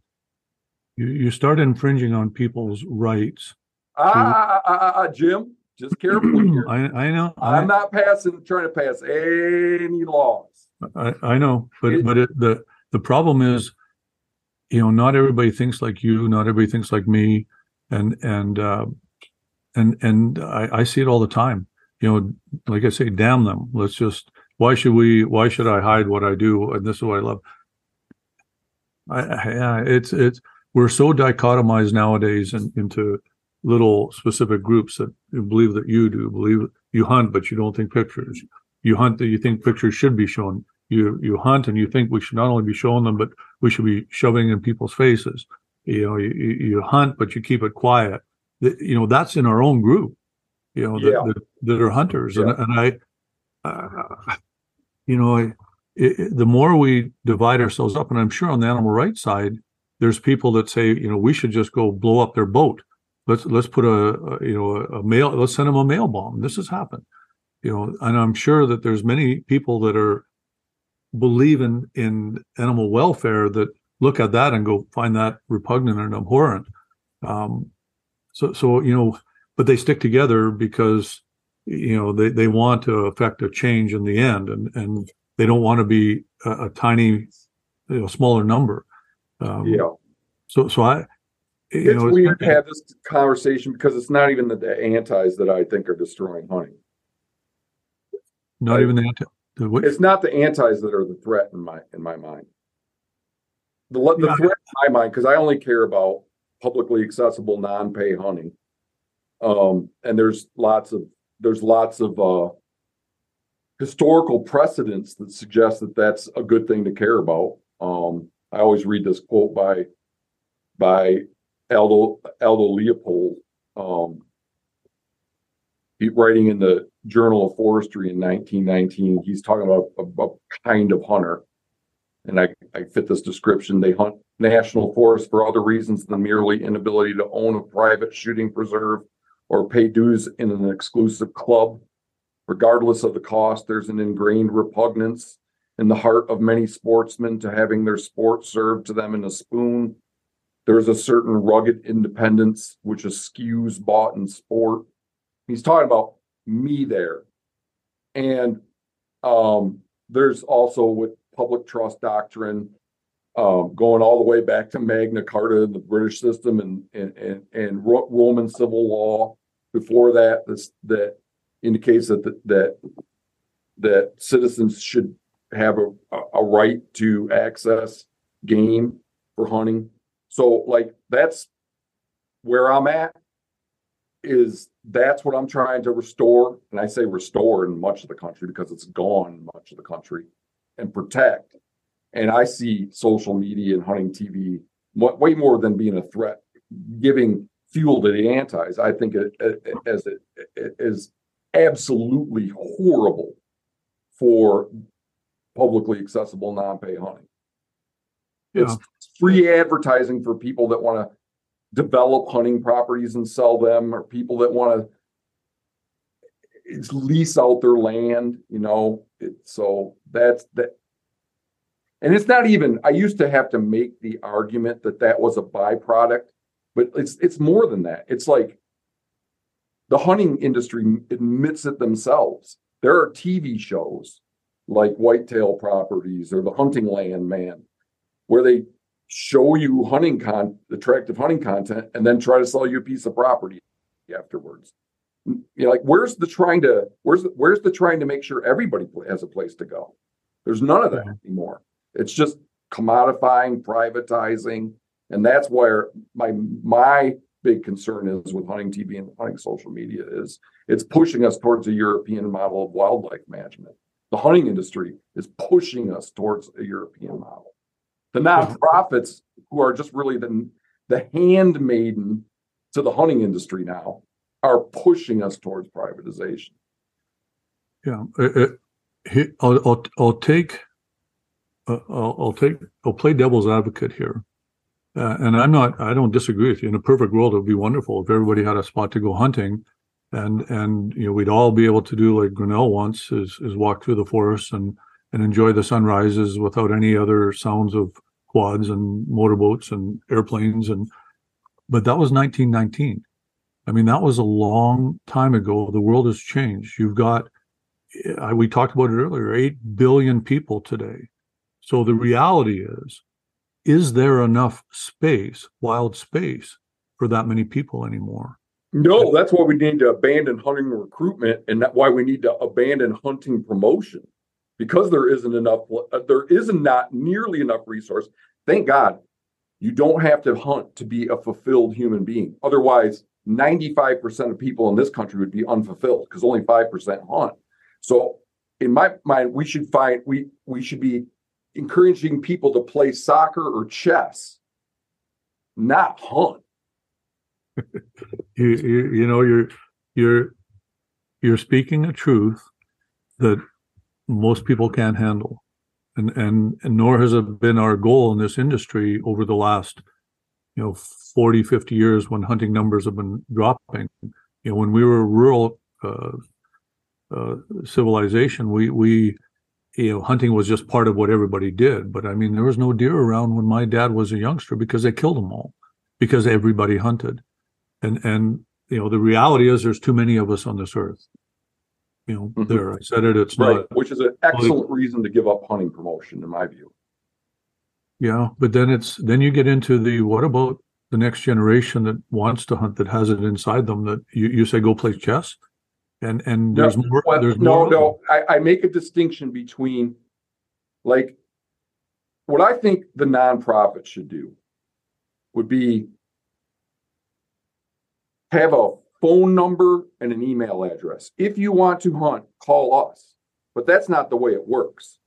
you start infringing on people's rights. ah, ah, ah, ah, ah, jim just careful here I I know I, i'm not passing trying to pass any laws I, I know, but It- but it, the the problem is, you know, not everybody thinks like you. Not everybody thinks like me, and and uh, and and I, I see it all the time. You know, like I say, damn them. Let's just. Why should we? Why should I hide what I do? And this is what I love. I, I yeah, it's it's we're so dichotomized nowadays in, into little specific groups that you believe that you do believe you hunt, but you don't think pictures you hunt that you think pictures should be shown. You you hunt and you think we should not only be showing them, but we should be shoving in people's faces. You know, you, you hunt, but you keep it quiet. You know, that's in our own group. You know, that, Yeah. that, that are hunters, and and I, uh, you know, I, it, the more we divide ourselves up, and I'm sure on the animal rights side, there's people that say, you know, we should just go blow up their boat. Let's let's put a, a you know a mail. Let's send them a mail bomb. This has happened you know and i'm sure that there's many people that are believe in in animal welfare that look at that and go find that repugnant and abhorrent. Um, so so you know, but they stick together because you know they they want to affect a change in the end, and and they don't want to be a, a tiny, you know, smaller number. Um, Yeah. So so I. You It's know, weird to have this conversation because it's not even the, the antis that I think are destroying hunting. not even the anti. The, what- It's not the antis that are the threat in my in my mind. The the Yeah. threat in my mind because I only care about publicly accessible non-pay hunting. Um, and there's lots of there's lots of uh, historical precedents that suggest that that's a good thing to care about. Um, I always read this quote by by Aldo Aldo Leopold. Um, he writing in the Journal of Forestry in 1919. He's talking about a, a kind of hunter, and I, I fit this description. They hunt national forests for other reasons than merely inability to own a private shooting preserve or pay dues in an exclusive club. Regardless of the cost, there's an ingrained repugnance in the heart of many sportsmen to having their sport served to them in a spoon. There's a certain rugged independence which eschews bought in sport. He's talking about me there. And um, there's also with public trust doctrine, um, going all the way back to Magna Carta and the British system and and and, and Roman civil law. Before that, this that indicates that that that citizens should have a, a right to access game for hunting. So like that's where I'm at is that's what I'm trying to restore. And I say restore in much of the country because it's gone much of the country and protect. And I see social media and hunting TV way more than being a threat, giving fuel to the antis. I think it, it, as it, it is absolutely horrible for publicly accessible non-pay hunting. It's free advertising for people that want to develop hunting properties and sell them, or people that want to it's lease out their land. You know, it, so that's that. And it's not even. I used to have to make the argument that that was a byproduct, but it's it's more than that. It's like the hunting industry admits it themselves. There are TV shows like Whitetail Properties or The Hunting Land Man, where they show you hunting con attractive hunting content and then try to sell you a piece of property afterwards. You know, like where's the trying to where's the, where's the trying to make sure everybody has a place to go? There's none of that anymore. It's just commodifying, privatizing, and that's where my my big concern is with hunting TV and hunting social media is it's pushing us towards a European model of wildlife management. The hunting industry is pushing us towards a European model. The nonprofits who are just really the the handmaiden to the hunting industry now are pushing us towards privatization. Yeah, uh, uh, I'll, I'll, I'll take, uh, I'll, I'll take, I'll play devil's advocate here. Uh, and I'm not, I don't disagree with you. In a perfect world, it would be wonderful if everybody had a spot to go hunting and, and, you know, we'd all be able to do like Grinnell once is, is walk through the forest and, and enjoy the sunrises without any other sounds of quads and motorboats and airplanes. And, but that was 1919. I mean, that was a long time ago. The world has changed. You've got, we talked about it earlier 8 billion people today so the reality is is there enough space wild space for that many people anymore No, that's why we need to abandon hunting recruitment, and why we need to abandon hunting promotion because there isn't enough. uh, There is not nearly enough resource. Thank God, you don't have to hunt to be a fulfilled human being. Otherwise, ninety-five percent of people in this country would be unfulfilled because only five percent hunt. So, in my mind, we should find we we should be encouraging people to play soccer or chess, not hunt. you, you, you know you're you're you're speaking a truth that most people can't handle and and, and nor has it been our goal in this industry over the last you know 40 50 years when hunting numbers have been dropping you know when we were a rural uh, uh, civilization we we you know, hunting was just part of what everybody did. But I mean, there was no deer around when my dad was a youngster because they killed them all because everybody hunted. And, and, you know, the reality is there's too many of us on this earth. You know, Mhm. there, I said it, it's Right, not, which is an excellent reason to give up hunting promotion, in my view. yeah. But then it's, then you get into the, what about the next generation that wants to hunt, that has it inside them that you, you say, go play chess? And, and No, there's more, Well, there's no, more. no, I, I make a distinction between, like, what I think the nonprofit should do would be have a phone number and an email address. If you want to hunt, call us. But that's not the way it works.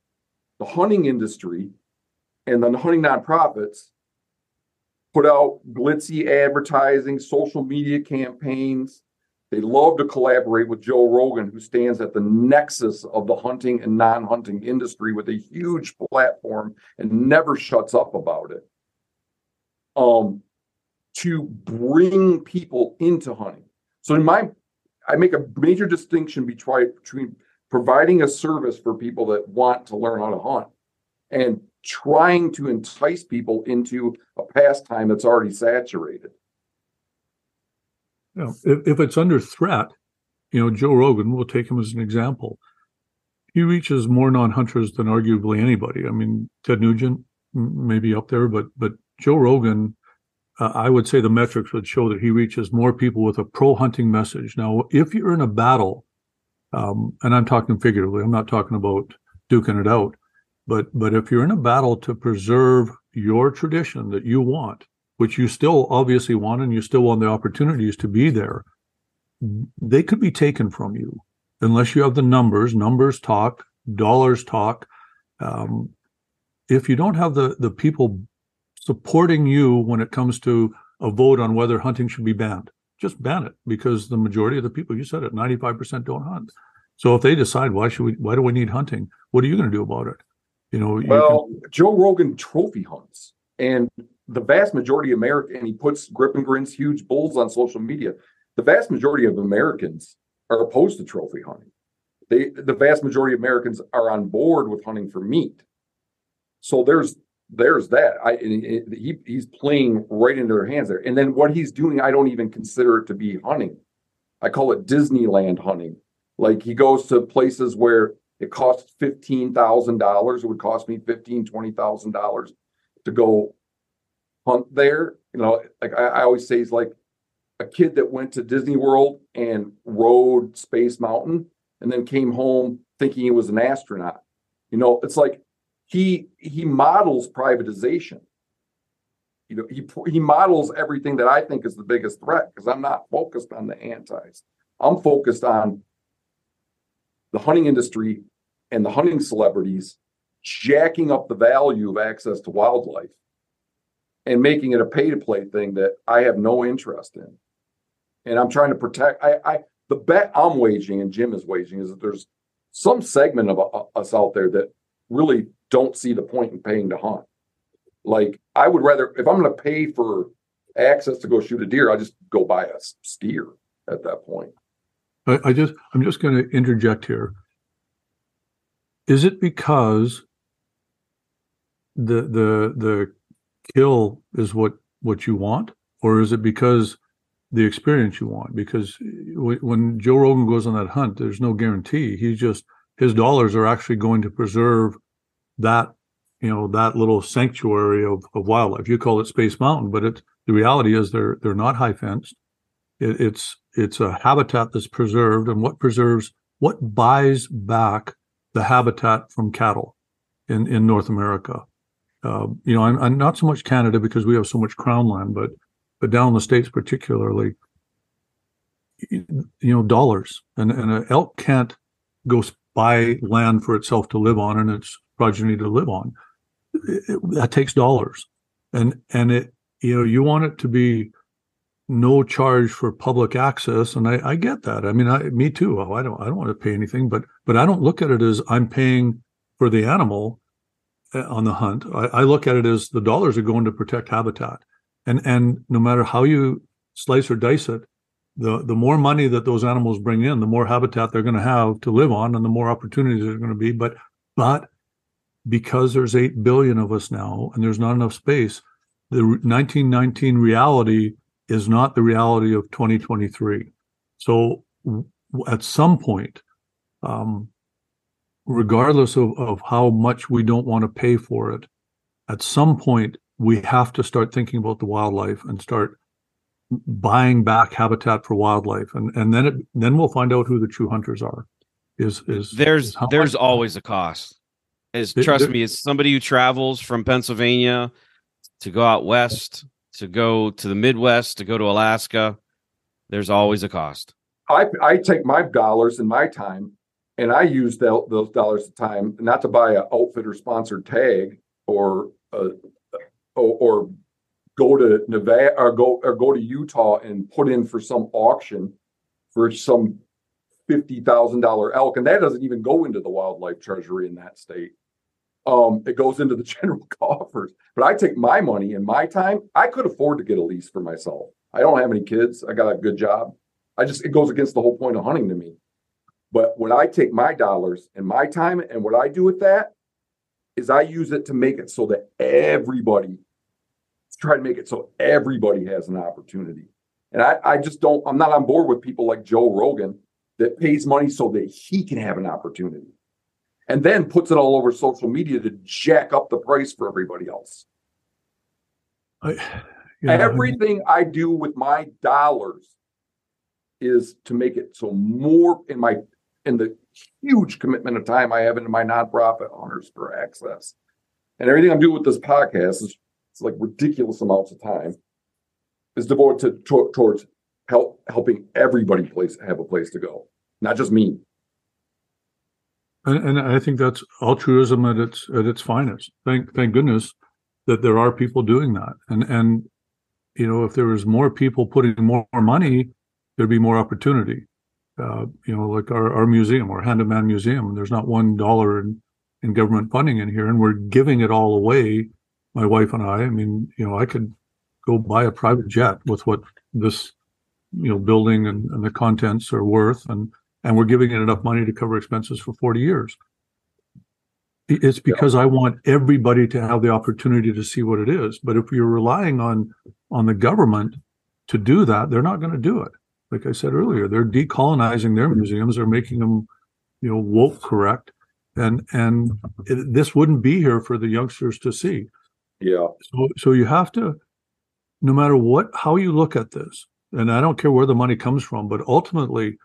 The hunting industry and the hunting nonprofits put out glitzy advertising, social media campaigns. They love to collaborate with Joe Rogan, who stands at the nexus of the hunting and non hunting industry with a huge platform and never shuts up about it. Um, to bring people into hunting. So, in my, I make a major distinction between, between providing a service for people that want to learn how to hunt and trying to entice people into a pastime that's already saturated. You know, if, if it's under threat, you know, Joe Rogan, we'll take him as an example. He reaches more non-hunters than arguably anybody. I mean, Ted Nugent may be up there, but but Joe Rogan, uh, I would say the metrics would show that he reaches more people with a pro-hunting message. Now, if you're in a battle, um, and I'm talking figuratively, I'm not talking about duking it out, but but if you're in a battle to preserve your tradition that you want, which you still obviously want and you still want the opportunities to be there, they could be taken from you unless you have the numbers. Numbers talk, dollars talk. Um, if you don't have the the people supporting you when it comes to a vote on whether hunting should be banned, just ban it because the majority of the people, you said it, 95% don't hunt. So if they decide why should we, why do we need hunting? What are you going to do about it? You know, you can- Well, Joe Rogan trophy hunts, and the vast majority of America, and he puts grip and grins huge bulls on social media. The vast majority of Americans are opposed to trophy hunting. They, the vast majority of Americans are on board with hunting for meat. So there's there's that. I he he's playing right into their hands there. And then what he's doing, I don't even consider it to be hunting. I call it Disneyland hunting. Like he goes to places where it costs fifteen thousand dollars. It would cost me fifteen, twenty thousand dollars to go hunt there. You know, like I, I always say, he's like a kid that went to Disney World and rode Space Mountain and then came home thinking he was an astronaut. You know, it's like he he models privatization. You know, he he models everything that I think is the biggest threat because I'm not focused on the antis. I'm focused on the hunting industry and the hunting celebrities jacking up the value of access to wildlife and making it a pay to play thing that I have no interest in. And I'm trying to protect I, I the bet I'm waging and Jim is waging is that there's some segment of uh, us out there that really don't see the point in paying to hunt. Like I would rather if I'm going to pay for access to go shoot a deer, I just go buy a steer at that point. I, I just I'm just going to interject here. Is it because the the the kill is what what you want, or is it because the experience you want? Because when Joe Rogan goes on that hunt, there's no guarantee. He's just his dollars are actually going to preserve that you know that little sanctuary of, of wildlife. You call it Space Mountain, but it's the reality is they're they're not high fenced. It, it's it's a habitat that's preserved, and what preserves what buys back the habitat from cattle in in North America. Uh, you know, I'm, I'm not so much Canada because we have so much crown land, but but down in the states particularly, you know, dollars. And and an elk can't go buy land for itself to live on and its progeny to live on. It- it- that takes dollars, and and it you know you want it to be no charge for public access and I, I get that. I mean I, me too. Oh, i don't i don't want to pay anything but but i don't look at it as i'm paying for the animal uh, on the hunt. I, I look at it as the dollars are going to protect habitat. And and no matter how you slice or dice it the the more money that those animals bring in the more habitat they're going to have to live on and the more opportunities there's going to be. But But because there's 8 billion of us now and there's not enough space, the 1919 reality is not the reality of 2023. So at some point, um, regardless of, of how much we don't want to pay for it, at some point we have to start thinking about the wildlife and start buying back habitat for wildlife. And and then it then we'll find out who the true hunters are is is there's is there's much- always a cost. As There- trust there- me as somebody who travels from pennsylvania to go out west to go to the midwest to go to alaska there's always a cost. I I take my dollars and my time, and I use tho- those dollars of time not to buy a outfitter sponsored tag or uh, or, or go to Nevada or go or go to Utah and put in for some auction for some fifty thousand dollar elk, and that doesn't even go into the wildlife treasury in that state. Um, it goes into the general coffers. But I take my money and my time. I could afford to get a lease for myself. I don't have any kids. I got a good job. I just it goes against the whole point of hunting to me. But when I take my dollars and my time and what I do with that is I use it to make it so that everybody try to make it so everybody has an opportunity. And I, I just don't, I'm not on board with people like Joe Rogan that pays money so that he can have an opportunity and then puts it all over social media to jack up the price for everybody else. I, yeah, Everything I do with my dollars is to make it so more in my in the huge commitment of time I have into my nonprofit Hunters for Access. And everything I'm doing with this podcast is it's like ridiculous amounts of time is devoted to, to- towards help helping everybody place have a place to go, not just me. And, and I think that's altruism at its at its finest. Thank thank goodness that there are people doing that. And and you know, if there was more people putting more, money, there'd be more opportunity. Uh, you know, like our, our museum, our Hand of Man Museum, there's not one dollar in, in government funding in here, and we're giving it all away. My wife and I. I mean, you know, I could go buy a private jet with what this, you know, building and, and the contents are worth, and and we're giving it enough money to cover expenses for 40 years. It's because I want everybody to have the opportunity to see what it is. But if you're relying on on the government to do that, they're not going to do it. Like I said earlier, they're decolonizing their hmm. museums. They're making them, you know, woke correct, and and it, this wouldn't be here for the youngsters to see. Yeah. So, so you have to, no matter what, how you look at this, and I don't care where the money comes from, but ultimately,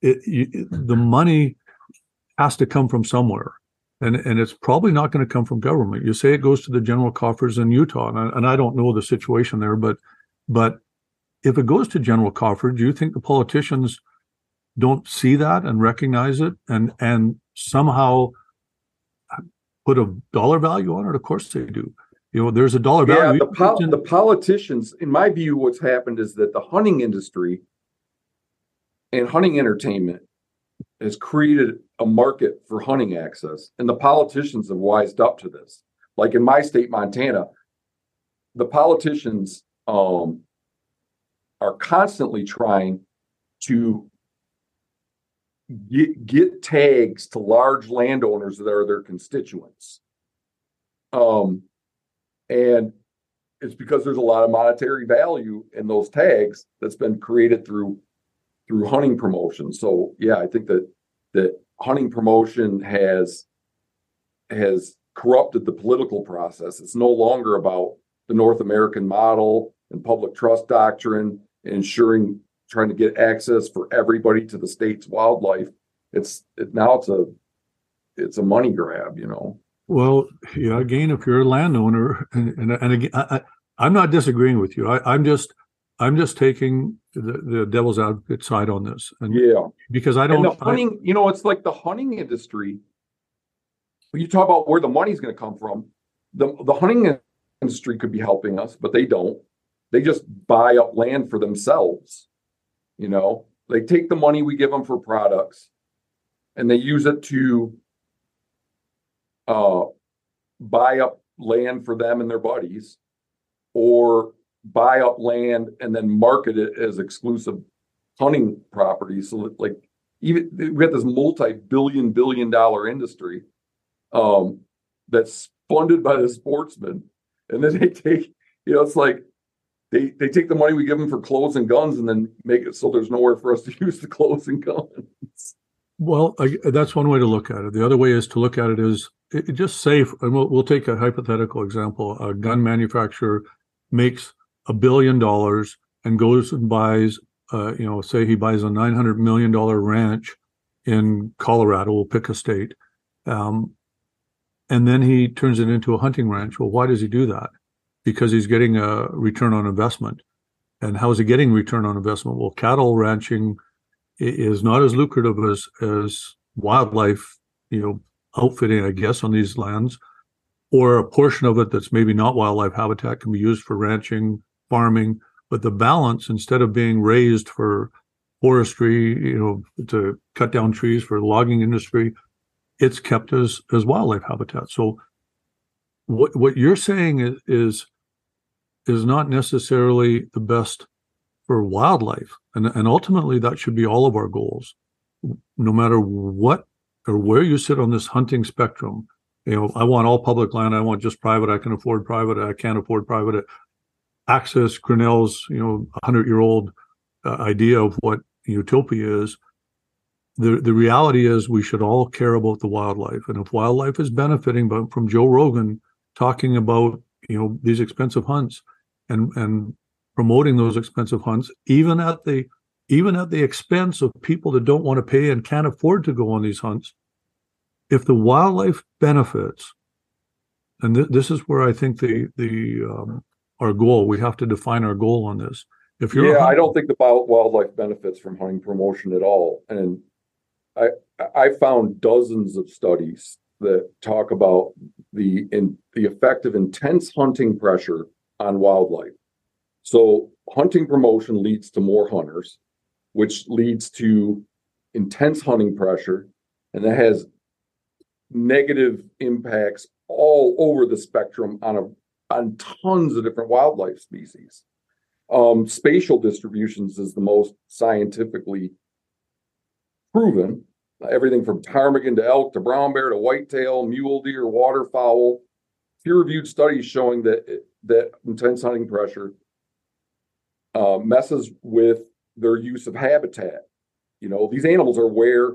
it, you, it- the money has to come from somewhere, and and it's probably not going to come from government. You say it goes to the general coffers in Utah, and I, and I don't know the situation there, but but if it goes to general coffers, do you think the politicians don't see that and recognize it, and and somehow put a dollar value on it? Of course they do. You know, there's a dollar Yeah, value. the, pol- the politicians, in my view, what's happened is that the hunting industry and hunting entertainment has created a market for hunting access, and the politicians have wised up to this. Like in my state, Montana, the politicians um, are constantly trying to get get tags to large landowners that are their constituents. Um, and it's because there's a lot of monetary value in those tags that's been created through through hunting promotion. So yeah, I think that that hunting promotion has has corrupted the political process. It's no longer about the North American model and public trust doctrine ensuring trying to get access for everybody to the state's wildlife. It's it, now it's a it's a money grab, you know. Well, yeah, again, if you're a landowner, and and, and again, I, I, I'm not disagreeing with you. I, I'm just I'm just taking the, the devil's advocate side on this, and Yeah. because I don't, the I, hunting, you know, it's like the hunting industry. When you talk about where the money's going to come from, the the hunting industry could be helping us, but they don't. They just buy up land for themselves. You know, they take the money we give them for products, and they use it to uh, buy up land for them and their buddies, or buy up land and then market it as exclusive hunting property. So that, like even we got this multi-billion billion dollar industry um, that's funded by the sportsman, and then they take, you know, it's like they they take the money we give them for clothes and guns, and then make it so there's nowhere for us to use the clothes and guns. Well, I, that's one way to look at it. The other way is to look at it as it, it just safe. And we'll, we'll take a hypothetical example. A gun manufacturer makes a billion dollars and goes and buys, uh, you know, say he buys a nine hundred million dollar ranch in Colorado. We'll pick a state, um, and then he turns it into a hunting ranch. Well, why does he do that? Because he's getting a return on investment. And how is he getting return on investment? Well, cattle ranching is not as lucrative as as wildlife, you know, outfitting, I guess, on these lands, or a portion of it that's maybe not wildlife habitat can be used for ranching, farming, but the balance instead of being raised for forestry, you know, to cut down trees for the logging industry, it's kept as as wildlife habitat. So what what you're saying is is, is not necessarily the best for wildlife. And, and ultimately, that should be all of our goals. No matter what or where you sit on this hunting spectrum, you know, I want all public land. I want just private. I can afford private. I can't afford private. Access Grinnell's, you know, hundred year old uh, idea of what utopia is. The the reality is we should all care about the wildlife, and if wildlife is benefiting from Joe Rogan talking about you know these expensive hunts and and promoting those expensive hunts, even at the even at the expense of people that don't want to pay and can't afford to go on these hunts. If the wildlife benefits, and th- this is where I think the the um, our goal we have to define our goal on this. If you're yeah, I don't think the wildlife benefits from hunting promotion at all, and I I found dozens of studies that talk about the in the effect of intense hunting pressure on wildlife. So hunting promotion leads to more hunters, which leads to intense hunting pressure, and that has negative impacts all over the spectrum on a on tons of different wildlife species. Um, spatial distributions is the most scientifically proven. Everything from ptarmigan to elk to brown bear to whitetail, mule deer, waterfowl. Peer-reviewed studies showing that that intense hunting pressure uh, messes with their use of habitat. You know, these animals are where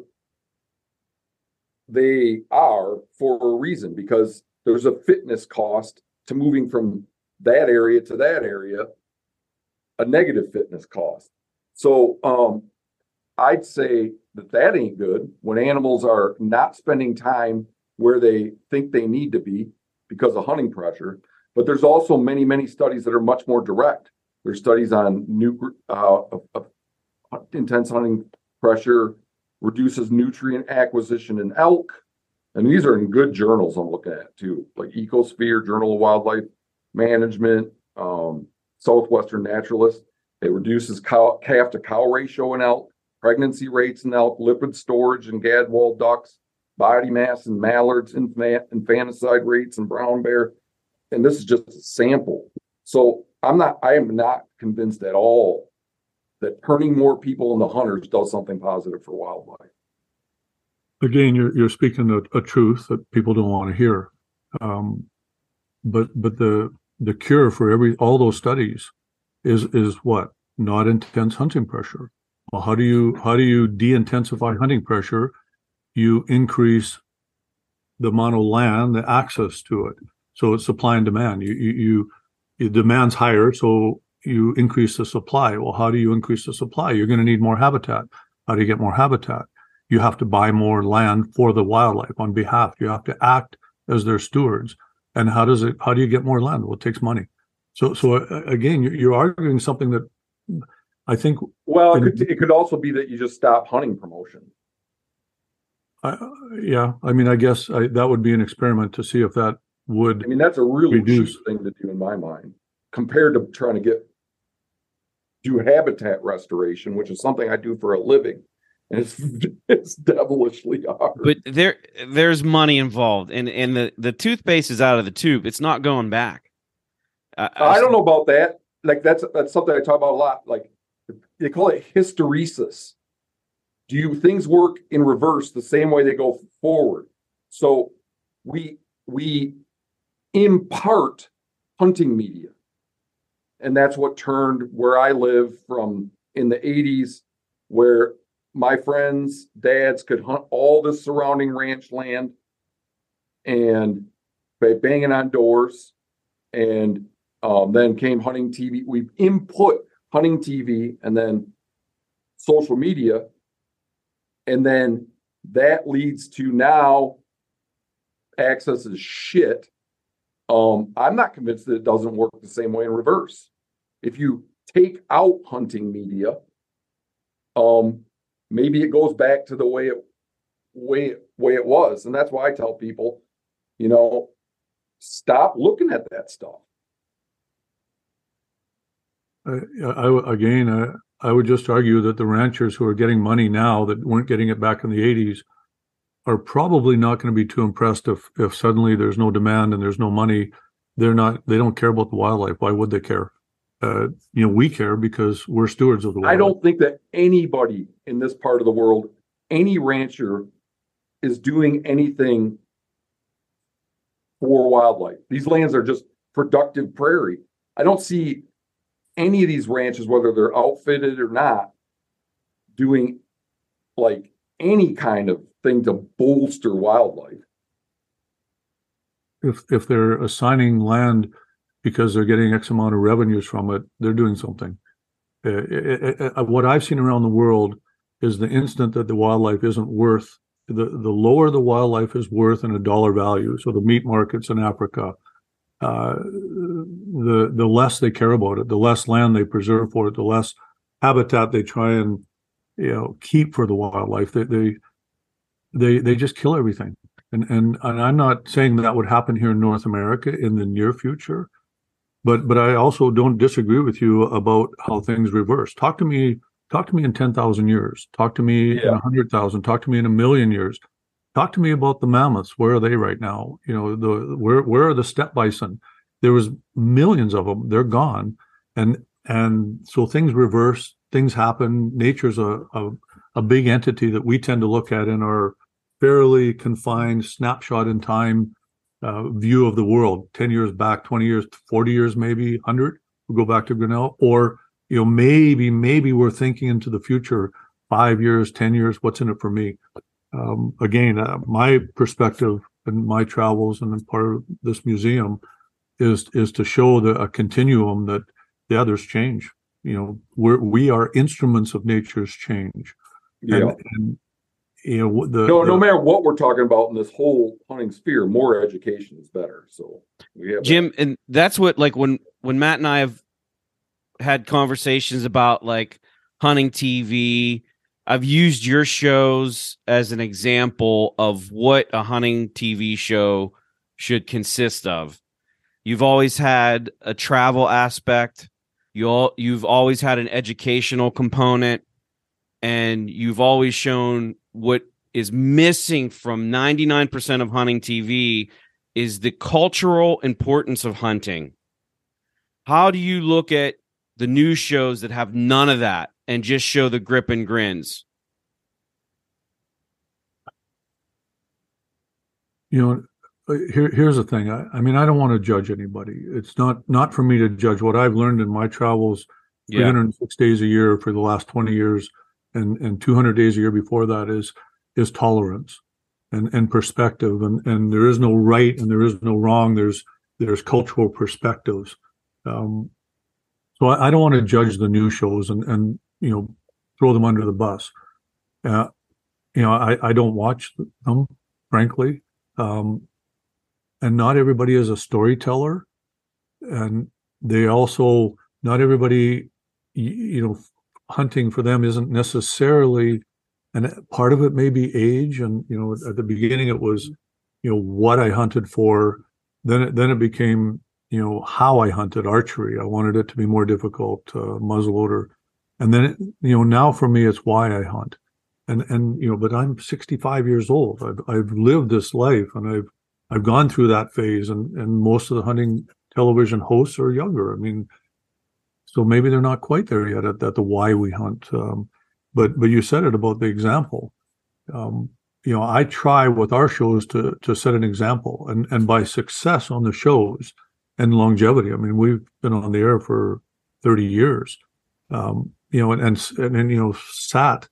they are for a reason because there's a fitness cost to moving from that area to that area, a negative fitness cost. So um, I'd say that that ain't good when animals are not spending time where they think they need to be because of hunting pressure. But there's also many, many studies that are much more direct. There's studies on new uh, intense hunting pressure reduces nutrient acquisition in elk. And these are in good journals I'm looking at too, like Ecosphere, Journal of Wildlife Management, um, Southwestern Naturalist. It reduces cow, calf to cow ratio in elk, pregnancy rates in elk, lipid storage in gadwall ducks, body mass in mallards, infant, infanticide rates in brown bear. And this is just a sample. So I'm not, I am not convinced at all that turning more people into hunters does something positive for wildlife. Again, you're you're speaking a, a truth that people don't want to hear, um, but but the the cure for every all those studies is is what not intense hunting pressure. Well, how do you how do you de-intensify hunting pressure? You increase the amount of land, the access to it. So it's supply and demand. You you, you demand's higher, so you increase the supply. Well, how do you increase the supply? You're going to need more habitat. How do you get more habitat? You have to buy more land for the wildlife on behalf. You have to act as their stewards. And how does it? How do you get more land? Well, it takes money. So, so uh, again, you're, arguing something that I think. Well, it, could, it could also be that you just stop hunting promotion. Uh, yeah, I mean, I guess I, that would be an experiment to see if that would. I mean, that's a really reduce. cheap thing to do in my mind, compared to trying to get do habitat restoration, which is something I do for a living. And it's it's devilishly hard. But there there's money involved, and and the the toothpaste is out of the tube. It's not going back. I, I don't know about that. Like that's that's something I talk about a lot. Like they call it hysteresis. Do you things work in reverse the same way they go forward? So we we impart hunting media. And that's what turned where I live from in the 80s, where my friends' dads could hunt all the surrounding ranch land and by banging on doors. And um, then came hunting TV. We input hunting TV and then social media. And then that leads to now access is shit. Um, I'm not convinced that it doesn't work the same way in reverse. If you take out hunting media, um, maybe it goes back to the way it way way it was, and that's why I tell people, you know, stop looking at that stuff. I, I again, I, I would just argue that the ranchers who are getting money now that weren't getting it back in the '80s are probably not going to be too impressed if if suddenly there's no demand and there's no money. They're not. They don't care about the wildlife. Why would they care? Uh, you know, we care because we're stewards of the wildlife. I don't think that anybody in this part of the world, any rancher, is doing anything for wildlife. These lands are just productive prairie. I don't see any of these ranches, whether they're outfitted or not, doing like any kind of thing to bolster wildlife. If if they're assigning land because they're getting X amount of revenues from it, they're doing something. Uh, uh, uh, what I've seen around the world is the instant that the wildlife isn't worth the the lower the wildlife is worth in a dollar value. So the meat markets in Africa, uh, the the less they care about it, the less land they preserve for it, the less habitat they try and you know keep for the wildlife. They they they, they just kill everything. And, and and I'm not saying that would happen here in North America in the near future, but but I also don't disagree with you about how things reverse. Talk to me talk to me in 10,000 years. Talk to me yeah. in 100,000. Talk to me in a million years. Talk to me about the mammoths. Where are they right now? You know, the where where are the steppe bison? There was millions of them. They're gone. And and so things reverse, things happen. Nature's a, a, a big entity that we tend to look at in our fairly confined snapshot in time uh, view of the world. 10 years back 20 years 40 years maybe 100 we'll go back to grinnell. Or you know maybe maybe we're thinking into the future five years 10 years what's in it for me? Um, again uh, my perspective and my travels and part of this museum is is to show the a continuum that the others change. You know we're we are instruments of nature's change. Yeah. and, and you know the no the, no matter what we're talking about in this whole hunting sphere more education is better. So we have jim that. and that's what like when when matt and i have had conversations about like hunting tv i've used your shows as an example of what a hunting tv show should consist of. You've always had a travel aspect. You all, you've always had an educational component. And you've always shown what is missing from 99% of hunting TV is the cultural importance of hunting. How do you look at the news shows that have none of that and just show the grip and grins? You know, uh, here, here's the thing. I, I, mean, I don't want to judge anybody. It's not not for me to judge. What I've learned in my travels, yeah. 306 days a year for the last 20 years, and and 200 days a year before that is is tolerance and and perspective and and there is no right and there is no wrong. There's there's cultural perspectives. Um, so I, I, don't want to judge the new shows and and you know throw them under the bus. Uh, you know I, I don't watch them frankly. Um, and not everybody is a storyteller and they also not everybody you know hunting for them isn't necessarily and part of it may be age and you know at the beginning it was you know what i hunted for. Then it then it became you know how i hunted archery. I wanted it to be more difficult uh, muzzleloader. And then it, you know now for me it's why i hunt. And and you know but i'm 65 years old. I've i've lived this life and i've i've gone through that phase and and most of the hunting television hosts are younger. I mean so maybe they're not quite there yet at, at the why we hunt. Um, but but you said it about the example. Um, you know, I try with our shows to to set an example, and and by success on the shows and longevity. I mean, we've been on the air for thirty years, um, you know, and and and, you know, sat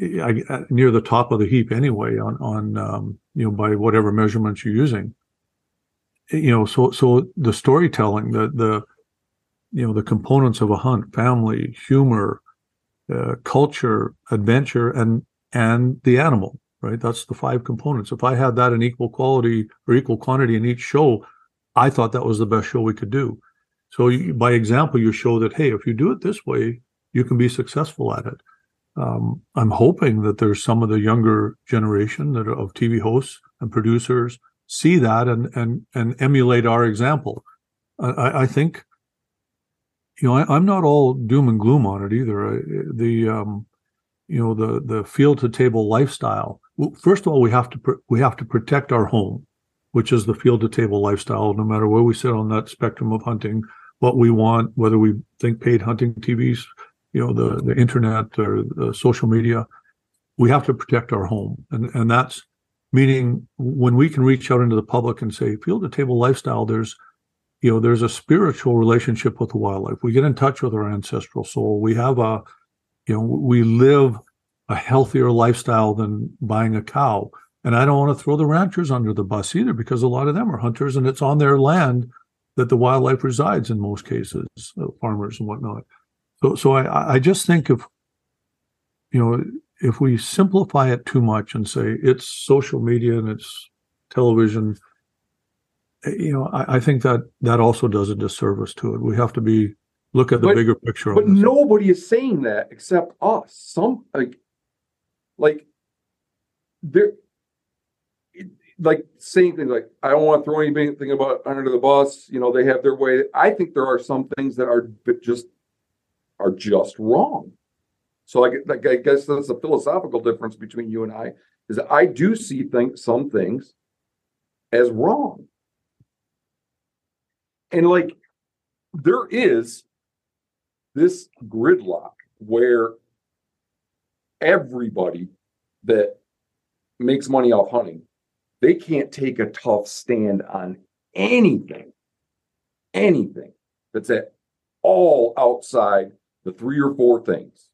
I, near the top of the heap anyway on on um, you know by whatever measurements you're using. You know, so so the storytelling, the the you know the components of a hunt, family, humor, uh, culture, adventure, and and the animal right? That's the five components. If I had that in equal quality or equal quantity in each show, I thought that was the best show we could do. So you, by example, you show that hey, if you do it this way, you can be successful at it. Um, I'm hoping that there's some of the younger generation that of TV hosts and producers see that and and and emulate our example. I, I think, you know, I, am not all doom and gloom on it either. The um, you know the the field to table lifestyle first of all, we have to we have to protect our home, which is the field to table lifestyle. No matter where we sit on that spectrum of hunting, what we want, whether we think paid hunting TVs, you know, the the internet or the social media, we have to protect our home, and and that's meaning when we can reach out into the public and say field to table lifestyle. There's you know there's a spiritual relationship with the wildlife. We get in touch with our ancestral soul. We have a you know we live a healthier lifestyle than buying a cow. And I don't want to throw the ranchers under the bus either, because a lot of them are hunters and it's on their land that the wildlife resides in most cases, uh, farmers and whatnot. So, so I, I just think if, you know, if we simplify it too much and say it's social media and it's television, you know, I, I think that that also does a disservice to it. We have to be look at the but, bigger picture. But nobody is saying that except us. Some like like there like saying things like I don't want to throw anything about under the bus. You know, they have their way. I think there are some things that are just are just wrong. So I, like, I guess that's a philosophical difference between you and I. Is that I do see things some things as wrong, and like there is this gridlock where everybody that makes money off hunting, they can't take a tough stand on anything, anything that's at all outside the three or four things.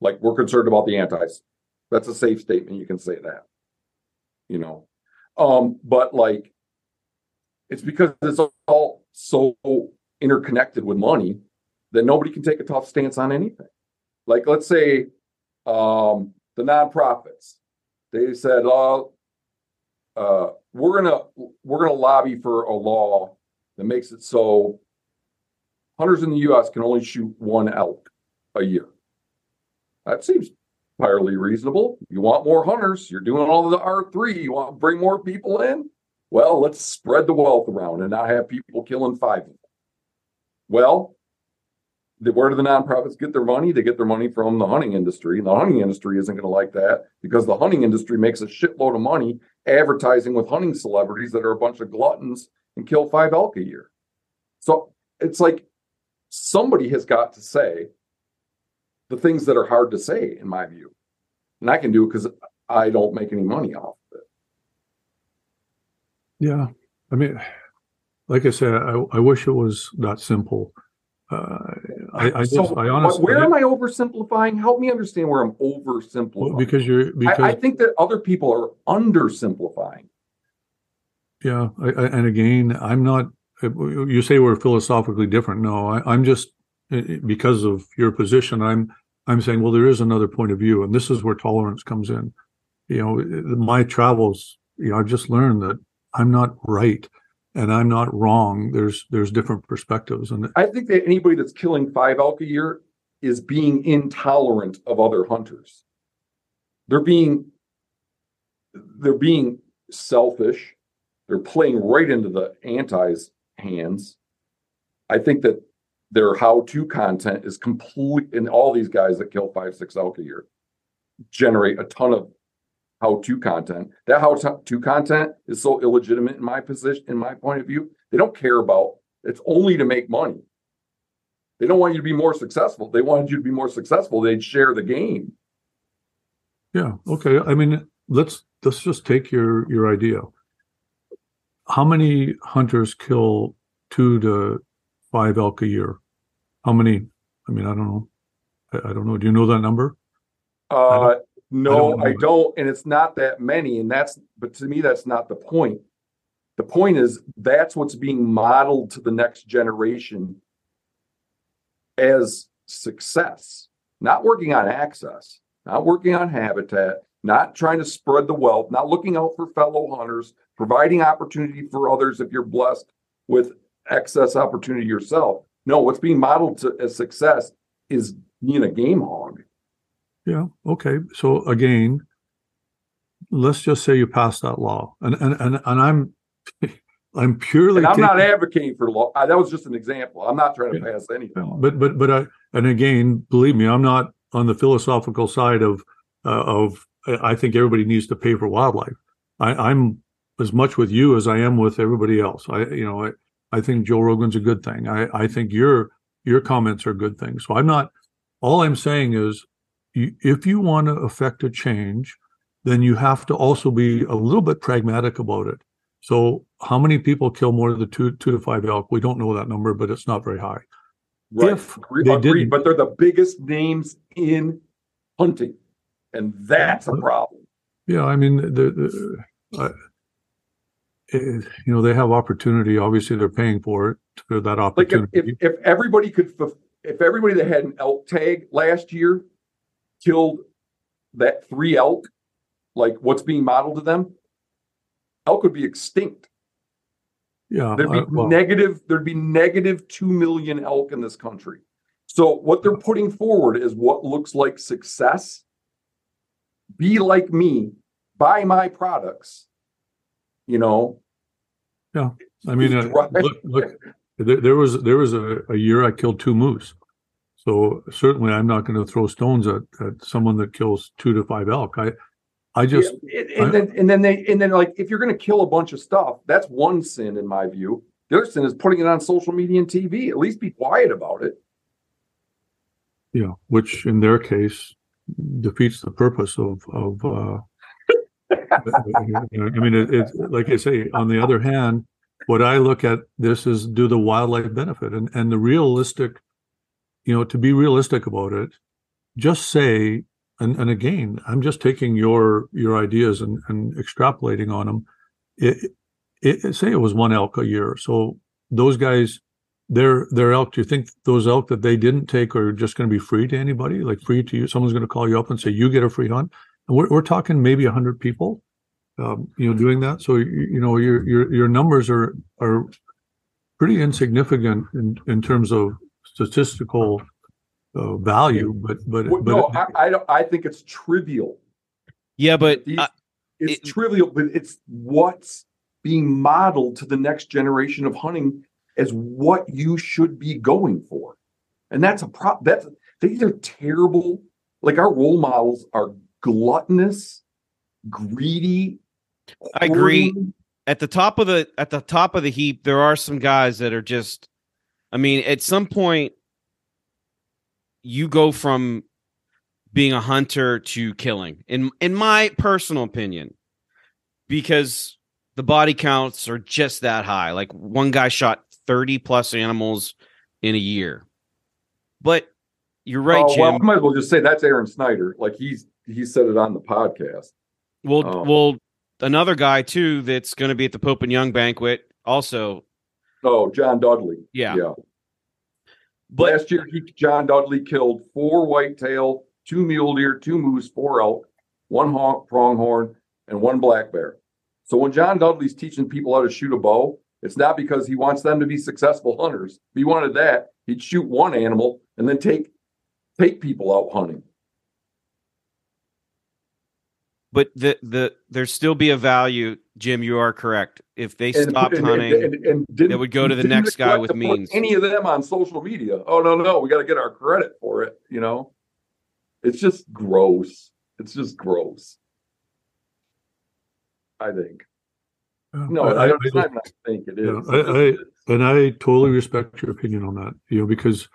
Like we're concerned about the antis. That's a safe statement. You can say that. You know. Um, but like it's because it's all so interconnected with money that nobody can take a tough stance on anything like let's say um, the nonprofits, they said, "Oh, uh, we're gonna we're gonna lobby for a law that makes it so hunters in the U.S. can only shoot one elk a year." That seems entirely reasonable. You want more hunters. You're doing all the R three. You want to bring more people in. Well, let's spread the wealth around and not have people killing five. Well, where do the nonprofits get their money? They get their money from the hunting industry. And the hunting industry isn't going to like that because the hunting industry makes a shitload of money advertising with hunting celebrities that are a bunch of gluttons and kill five elk a year. So it's like somebody has got to say the things that are hard to say, in my view. And I can do it because I don't make any money off. Yeah. I mean, like I said, I, I wish it was that simple. Uh, I, I, so, just, I honestly, where am I oversimplifying? Help me understand where I'm oversimplifying. Well, because you're, because I, I, think that other people are undersimplifying. Yeah, and again, I'm not. Uh, you say we're philosophically different. No, I, am just uh, because of your position. I'm I'm saying, well, there is another point of view, and this is where tolerance comes in. You know, uh, my travels. You know, I've just learned that I'm not right and I'm not wrong. There's there's different perspectives, and I think that anybody that's killing five elk a year is being intolerant of other hunters. They're being they're being selfish. They're playing right into the anti's hands. I think that their how-to content is complete, and all these guys that kill five, six elk a year generate a ton of how to content. That how to content is so illegitimate in my position, in my point of view. They don't care about it's only to make money. They don't want you to be more successful. They wanted you to be more successful. They'd share the game. Yeah. Okay. I mean, let's let's just take your your idea. How many hunters kill two to five elk a year? How many? I mean, I don't know. I, I don't know. Do you know that number? Uh, no, don't I don't, and it's not that many, and that's, but to me, that's not the point. The point is, that's what's being modeled to the next generation as success, not working on access, not working on habitat, not trying to spread the wealth, not looking out for fellow hunters, providing opportunity for others if you're blessed with excess opportunity yourself. No, what's being modeled to, as success is being a game hog. Yeah. Okay. So again, let's just say you pass that law, and and and, and I'm I'm purely. And I'm not advocating for law. That was just an example. I'm not trying to pass anything. but but but I and again, believe me, I'm not on the philosophical side of uh, of I think everybody needs to pay for wildlife. I, I'm as much with you as I am with everybody else. I you know I, I think Joe Rogan's a good thing. I I think your your comments are good things. So I'm not. All I'm saying is, if you want to affect a change, then you have to also be a little bit pragmatic about it. So how many people kill more than two two to five elk? We don't know that number, but it's not very high. Right. If they agreed, but they're the biggest names in hunting. And that's a problem. Yeah, I mean, the, the uh, eh, you know, they have opportunity. Obviously, they're paying for it. For that Like if, opportunity. if, if everybody could, if everybody that had an elk tag last year killed that three elk, like what's being modeled to them, elk would be extinct. yeah, There'd be uh, well, negative, there'd be negative two million elk in this country. So what they're putting forward is what looks like success. Be like me, buy my products. You know, Yeah, I mean, uh, look, look, there, there was there was a, a year I killed two moose. So certainly, I'm not going to throw stones at, at someone that kills two to five elk. I, I just Yeah, and, and then and then they and then like if you're going to kill a bunch of stuff, that's one sin in my view. The other sin is putting it on social media and TV. At least be quiet about it. Yeah, which in their case defeats the purpose of of. Uh, I mean, it, it like I say. On the other hand, what I look at this is do the wildlife benefit and and the realistic, you know, to be realistic about it, just say and and again, I'm just taking your your ideas and and extrapolating on them. It, it say it was one elk a year, so those guys their their elk. Do you think those elk that they didn't take are just going to be free to anybody? Like free to you? Someone's going to call you up and say you get a free hunt? And we're, we're talking maybe 100 people um, you know doing that. So you, you know your your your numbers are are pretty insignificant in in terms of statistical uh, value but but, Well, but no, I, I don't. I think it's trivial. Yeah, but These- uh, It's it- trivial, but it's what's being modeled to the next generation of hunting as what you should be going for. And that's a prop that's these are terrible. Like our role models are gluttonous, greedy. I agree. at the top of the at the top of the heap, there are some guys that are just. I mean, at some point, you go from being a hunter to killing. In in my personal opinion, because the body counts are just that high. Like one guy shot thirty plus animals in a year. But you're right, Oh, well, I might as well just say that's Aron Snyder. Like he's he said it on the podcast. Well, Oh. well, another guy too that's going to be at the Pope and Young banquet. Also, Oh, John Dudley. yeah. Yeah. But Last year, he John Dudley killed four whitetail, two mule deer, two moose, four elk, one honk, pronghorn, and one black bear. So when John Dudley's teaching people how to shoot a bow, it's not because he wants them to be successful hunters. If he wanted that, he'd shoot one animal and then take take people out hunting. but the the there still be a value, Jim. You are correct. If they And, stopped and, hunting, and, and, and didn't, they would go to the next guy with to means. Any of them on social media? Oh no, no, we got to get our credit for it. You know, it's just gross. It's just gross. I think. No, I- I, I- don't, I it's not, think it is. I- I- and I totally respect your opinion on that, you know, because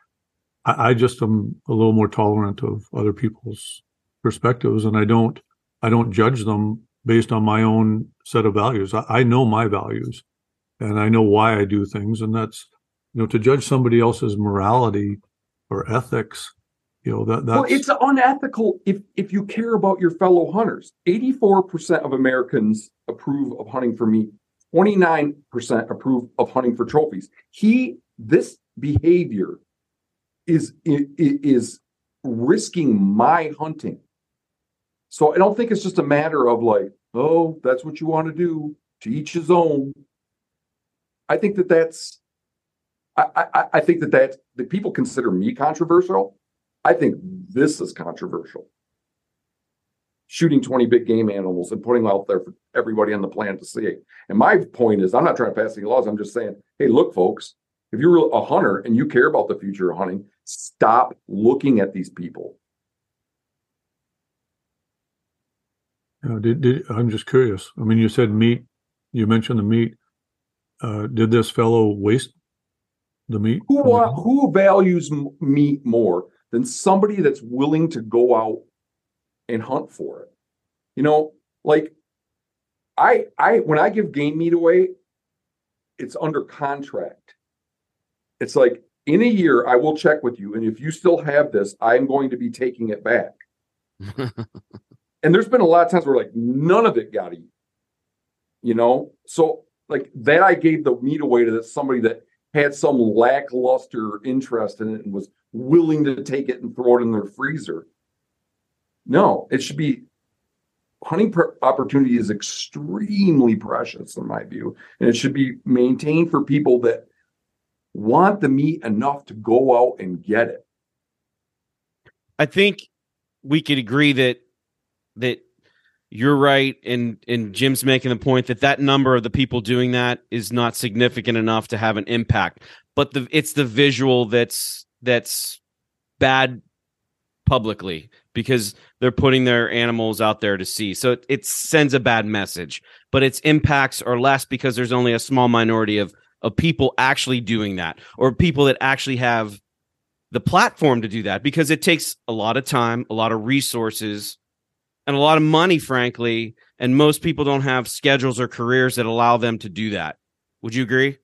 I, I just am a little more tolerant of other people's perspectives, and I don't, I don't judge them based on my own set of values. I, I know my values and I know why I do things. And that's, you know, to judge somebody else's morality or ethics, you know, that that's Well, it's unethical if if you care about your fellow hunters. 84% of Americans approve of hunting for meat. 29% approve of hunting for trophies. He this behavior is is risking my hunting. So I don't think it's just a matter of like, oh, that's what you want to do. To each his own. I think that that's. I I, I think that that that people consider me controversial. I think this is controversial. Shooting 20 big game animals and putting them out there for everybody on the planet to see. And my point is, I'm not trying to pass any laws. I'm just saying, hey, look, folks, if you're a hunter and you care about the future of hunting, stop looking at these people. You know, did, did I'm just curious. I mean, you said meat. You mentioned the meat. Uh, did this fellow waste the meat? Who from the wa- hunt? who values meat more than somebody that's willing to go out and hunt for it? You know, like I I when I give game meat away, it's under contract. It's like in a year I will check with you, and if you still have this, I'm going to be taking it back. And there's been a lot of times where like none of it got eaten. You know, so like that I gave the meat away to that somebody that had some lackluster interest in it and was willing to take it and throw it in their freezer. No, it should be hunting opportunity is extremely precious in my view, and it should be maintained for people that want the meat enough to go out and get it. I think we could agree that that you're right and and Jim's making the point that that number of the people doing that is not significant enough to have an impact. But the it's the visual that's that's bad publicly because they're putting their animals out there to see so it, it sends a bad message but its impacts are less because there's only a small minority of of people actually doing that or people that actually have the platform to do that because it takes a lot of time, a lot of resources, and a lot of money, frankly. And most people don't have schedules or careers that allow them to do that. Would you agree?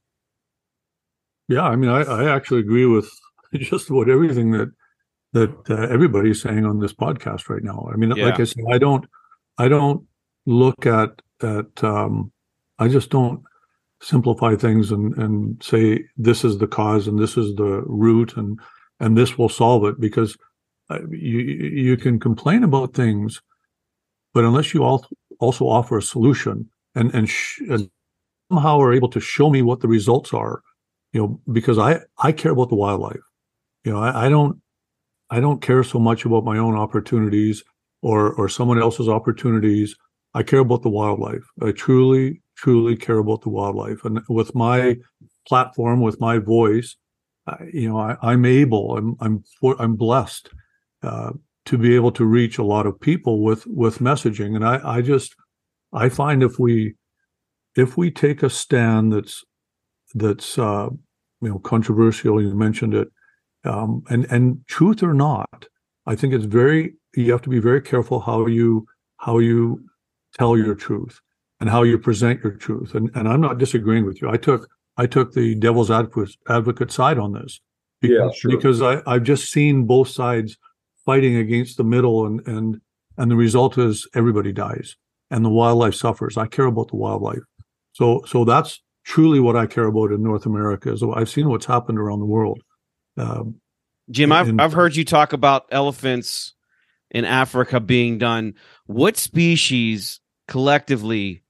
Yeah, I mean, I, I actually agree with just about everything that that uh, everybody's saying on this podcast right now. I mean, like I said, I don't, I don't look at at, um, I just don't simplify things and and say this is the cause and this is the root and and this will solve it because uh, you you can complain about things, but unless you also offer a solution and and, sh- and somehow are able to show me what the results are you know because i i care about the wildlife. You know I, I don't i don't care so much about my own opportunities or or someone else's opportunities. I care about the wildlife. I truly truly care about the wildlife. And with my platform with my voice you know I, i'm able i'm i'm i'm blessed uh, to be able to reach a lot of people with with messaging and i i just i find if we if we take a stand that's that's uh, you know controversial. You mentioned it, um, and and truth or not, I think it's very you have to be very careful how you how you tell your truth and how you present your truth. And and I'm not disagreeing with you. I took I took the devil's advocate advocate side on this because, Yeah, sure. because I I've just seen both sides fighting against the middle and and and the result is everybody dies and the wildlife suffers. I care about the wildlife. So so that's truly what I care about in North America. Is I've seen what's happened around the world. Um, Jim, I've, And- I've heard you talk about elephants in Africa being done. What species collectively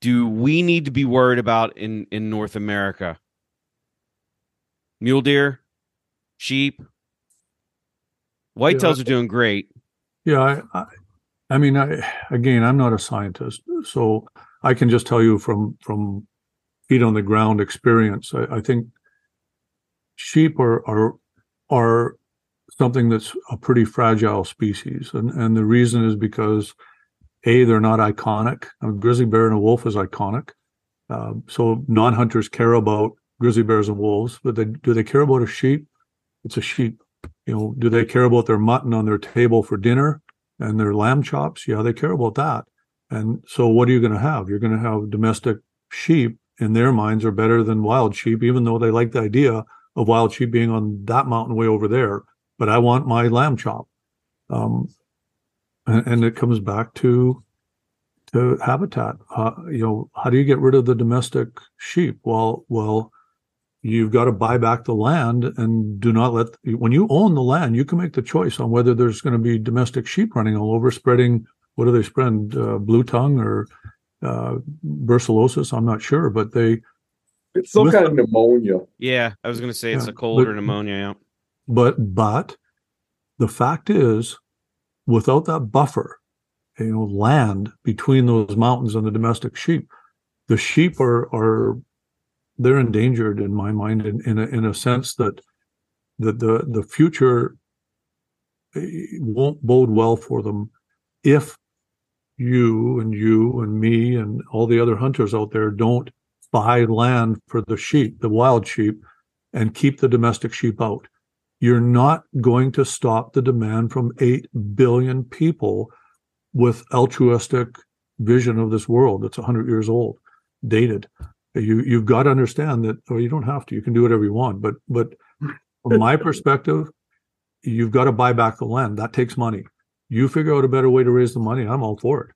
do we need to be worried about in, in North America? Mule deer, sheep, whitetails Yeah. are doing great. yeah, I, I, I mean, I again, I'm not a scientist, so I can just tell you from from feet on the ground experience. I, I think sheep are are are something that's a pretty fragile species, and and the reason is because a they're not iconic. A grizzly bear and a wolf is iconic, um, so non-hunters care about grizzly bears and wolves, but they, do they care about a sheep? It's a sheep. You know, do they care about their mutton on their table for dinner and their lamb chops? Yeah, they care about that. And so what are you going to have? You're going to have domestic sheep in their minds are better than wild sheep, even though they like the idea of wild sheep being on that mountain way over there. But I want my lamb chop. Um, and, and it comes back to to habitat. Uh, you know, how do you get rid of the domestic sheep? Well, well, you've got to buy back the land and do not let when you own the land you can make the choice on whether there's going to be domestic sheep running all over spreading what do they spread uh, blue tongue or uh, brucellosis i'm not sure but they It's some kind of pneumonia. Yeah, I was going to say it's Yeah, a cold but- or pneumonia. Yeah. but but the fact is without that buffer you know land between those mountains and the domestic sheep the sheep are are they're endangered in my mind in, in a in a sense that that the the future eh, won't bode well for them if you and you and me and all the other hunters out there don't buy land for the sheep the wild sheep and keep the domestic sheep out. You're not going to stop the demand from 8 billion people with altruistic vision of this world that's 100 years old dated you you've got to understand that or you don't have to you can do whatever you want but but from my perspective you've got to buy back the land that takes money you figure out a better way to raise the money i'm all for it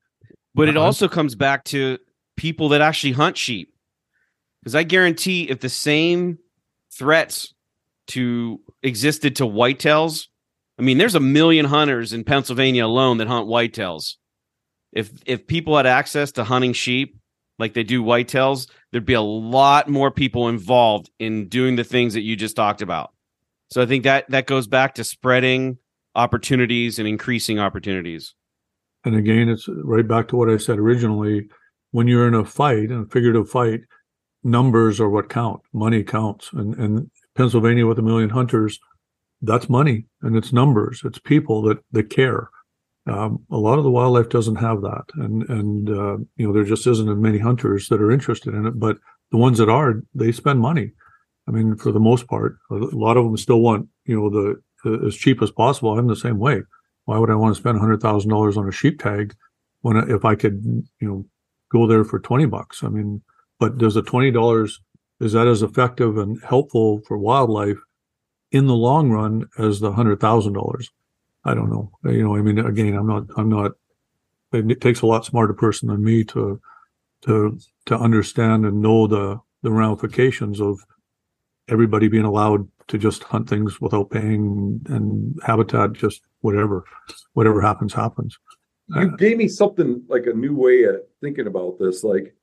But it also comes back to people that actually hunt sheep. Because I guarantee if the same threats to existed to whitetails, I mean, there's a million hunters in Pennsylvania alone that hunt whitetails. If if people had access to hunting sheep like they do whitetails, there'd be a lot more people involved in doing the things that you just talked about. So I think that that goes back to spreading opportunities and increasing opportunities. And again, it's right back to what I said originally. When you're in a fight, in a figurative fight, numbers are what count. Money counts. And, and Pennsylvania with a million hunters, that's money and it's numbers. It's people that, that care. Um, a lot of the wildlife doesn't have that. And, and, uh, you know, there just isn't many hunters that are interested in it, but the ones that are, they spend money. I mean, for the most part, a lot of them still want, you know, the, the as cheap as possible. I'm the same way why would I want to spend hundred thousand dollars on a sheep tag when if I could, you know, go there for twenty bucks? I mean, but does the twenty dollars is that as effective and helpful for wildlife in the long run as the hundred thousand dollars? I don't know. You know, I mean, again, I'm not, I'm not. It takes a lot smarter person than me to to to understand and know the the ramifications of everybody being allowed to just hunt things without paying and habitat just whatever whatever happens happens You uh, gave me something like a new way of thinking about this, like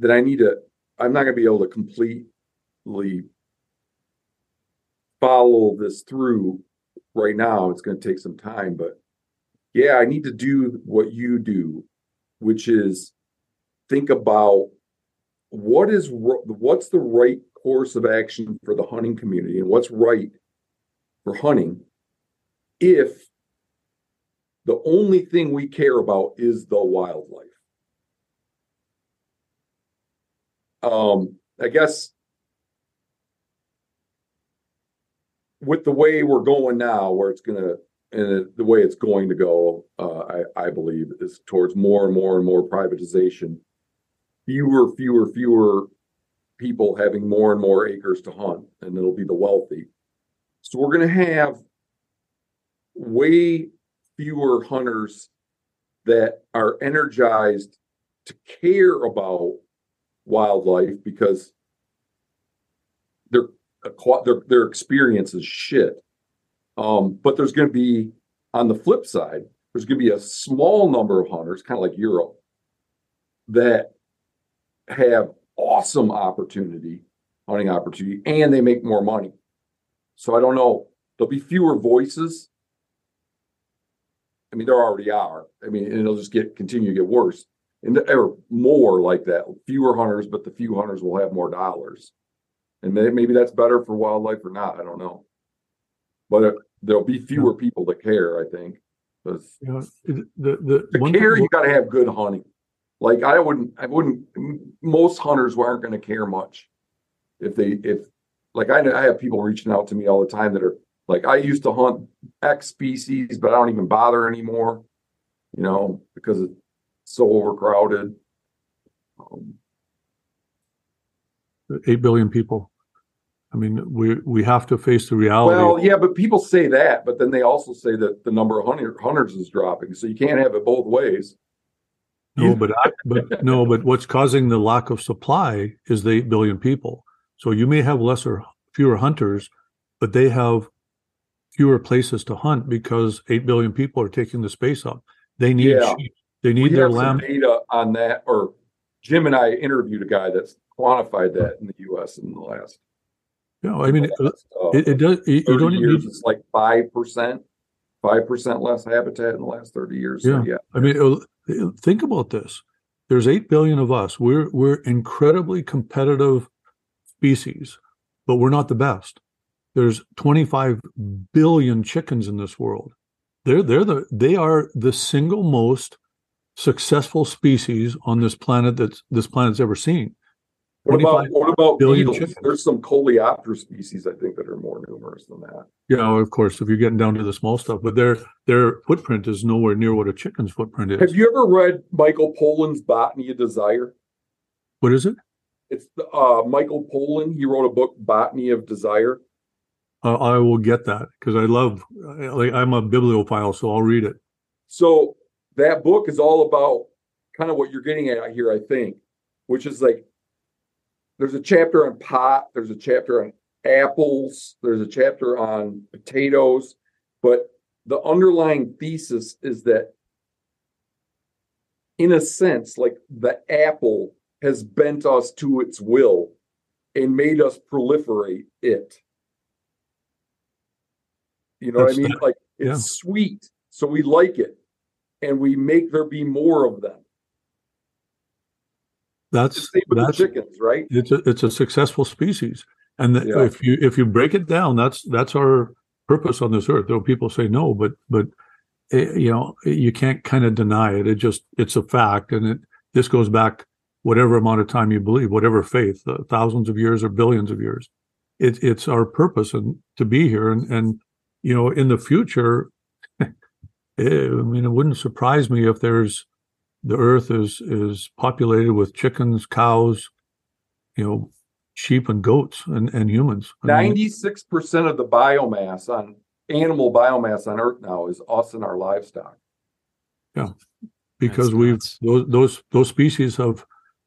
that I need to, I'm not gonna be able to completely follow this through right now. It's gonna take some time, but yeah, I need to do what you do, which is think about what is, what's the right course of action for the hunting community and what's right for hunting if the only thing we care about is the wildlife. Um, I guess with the way we're going now, where it's gonna and the way it's going to go, uh, I, I believe is towards more and more and more privatization. Fewer, fewer, fewer people having more and more acres to hunt, and it'll be the wealthy. So we're gonna have way fewer hunters that are energized to care about wildlife because their their experience is shit. Um, but there's going to be on the flip side, there's going to be a small number of hunters, kind of like Europe, that have awesome opportunity, hunting opportunity, and they make more money. So I don't know. There'll be fewer voices I mean, there already are. I mean, and it'll just get continue to get worse. And are more like that. Fewer hunters, but the few hunters will have more dollars. And may, maybe that's better for wildlife or not. I don't know. But it, there'll be fewer people that care. I think. you know, the the one care, you got to have good hunting. Like I wouldn't, I wouldn't. Most hunters aren't going to care much if they if like I I have people reaching out to me all the time that are like I used to hunt X species, but I don't even bother anymore. You know because it's so overcrowded. Um, Eight billion people. I mean, we we have to face the reality. well, yeah, but people say that, but then they also say that the number of hunter, hunters is dropping, so you can't have it both ways. No, but I, but no, but what's causing the lack of supply is the eight billion people. So you may have lesser, fewer hunters, but they have fewer places to hunt because eight billion people are taking the space up. They need Yeah. sheep. They We need their have lamb. data on that, or Jim and I interviewed a guy that's quantified that in the U.S. in the last. Yeah, I mean, it, uh, it does. You, you 30 don't years, need. it's like five percent, five percent less habitat in the last thirty years. So, yeah, I mean, think about this. There's eight billion of us. We're we're incredibly competitive species, but we're not the best. There's 25 billion chickens in this world. They're they're the they are the single most successful species on this planet that this planet's ever seen. What about what about billion beetles? chickens. There's some coleopter species I think that are more numerous than that. Yeah, of course, if you're getting down to the small stuff, but their their footprint is nowhere near what a chicken's footprint is. Have you ever read Michael Pollan's Botany of Desire? what is it? It's uh, Michael Pollan. He wrote a book, Botany of Desire. Uh, I will get that because I love. Like, I'm a bibliophile, so I'll read it. So that book is all about kind of what you're getting at here, I think, which is like there's a chapter on pot, there's a chapter on apples, there's a chapter on potatoes, but the underlying thesis is that in a sense, like the apple has bent us to its will and made us proliferate it. You know what I mean? that- Like it's yeah. sweet, so we like it, and we make there be more of them. That's Same with the that's chickens, right? it's a it's a successful species, and the, Yeah. if you if you break it down, that's that's our purpose on this earth. Though people say no, but but eh, you know you can't kind of deny it. It just it's a fact, and it this goes back whatever amount of time you believe, whatever faith, uh, thousands of years or billions of years. It, it's our purpose and to be here, and and you know in the future, eh, I mean it wouldn't surprise me if there's the earth is is populated with chickens, cows, you know, sheep and goats and, and humans. Ninety-six percent of the biomass on animal biomass on Earth now is us and our livestock. Yeah, because That's we've nuts. those those those species have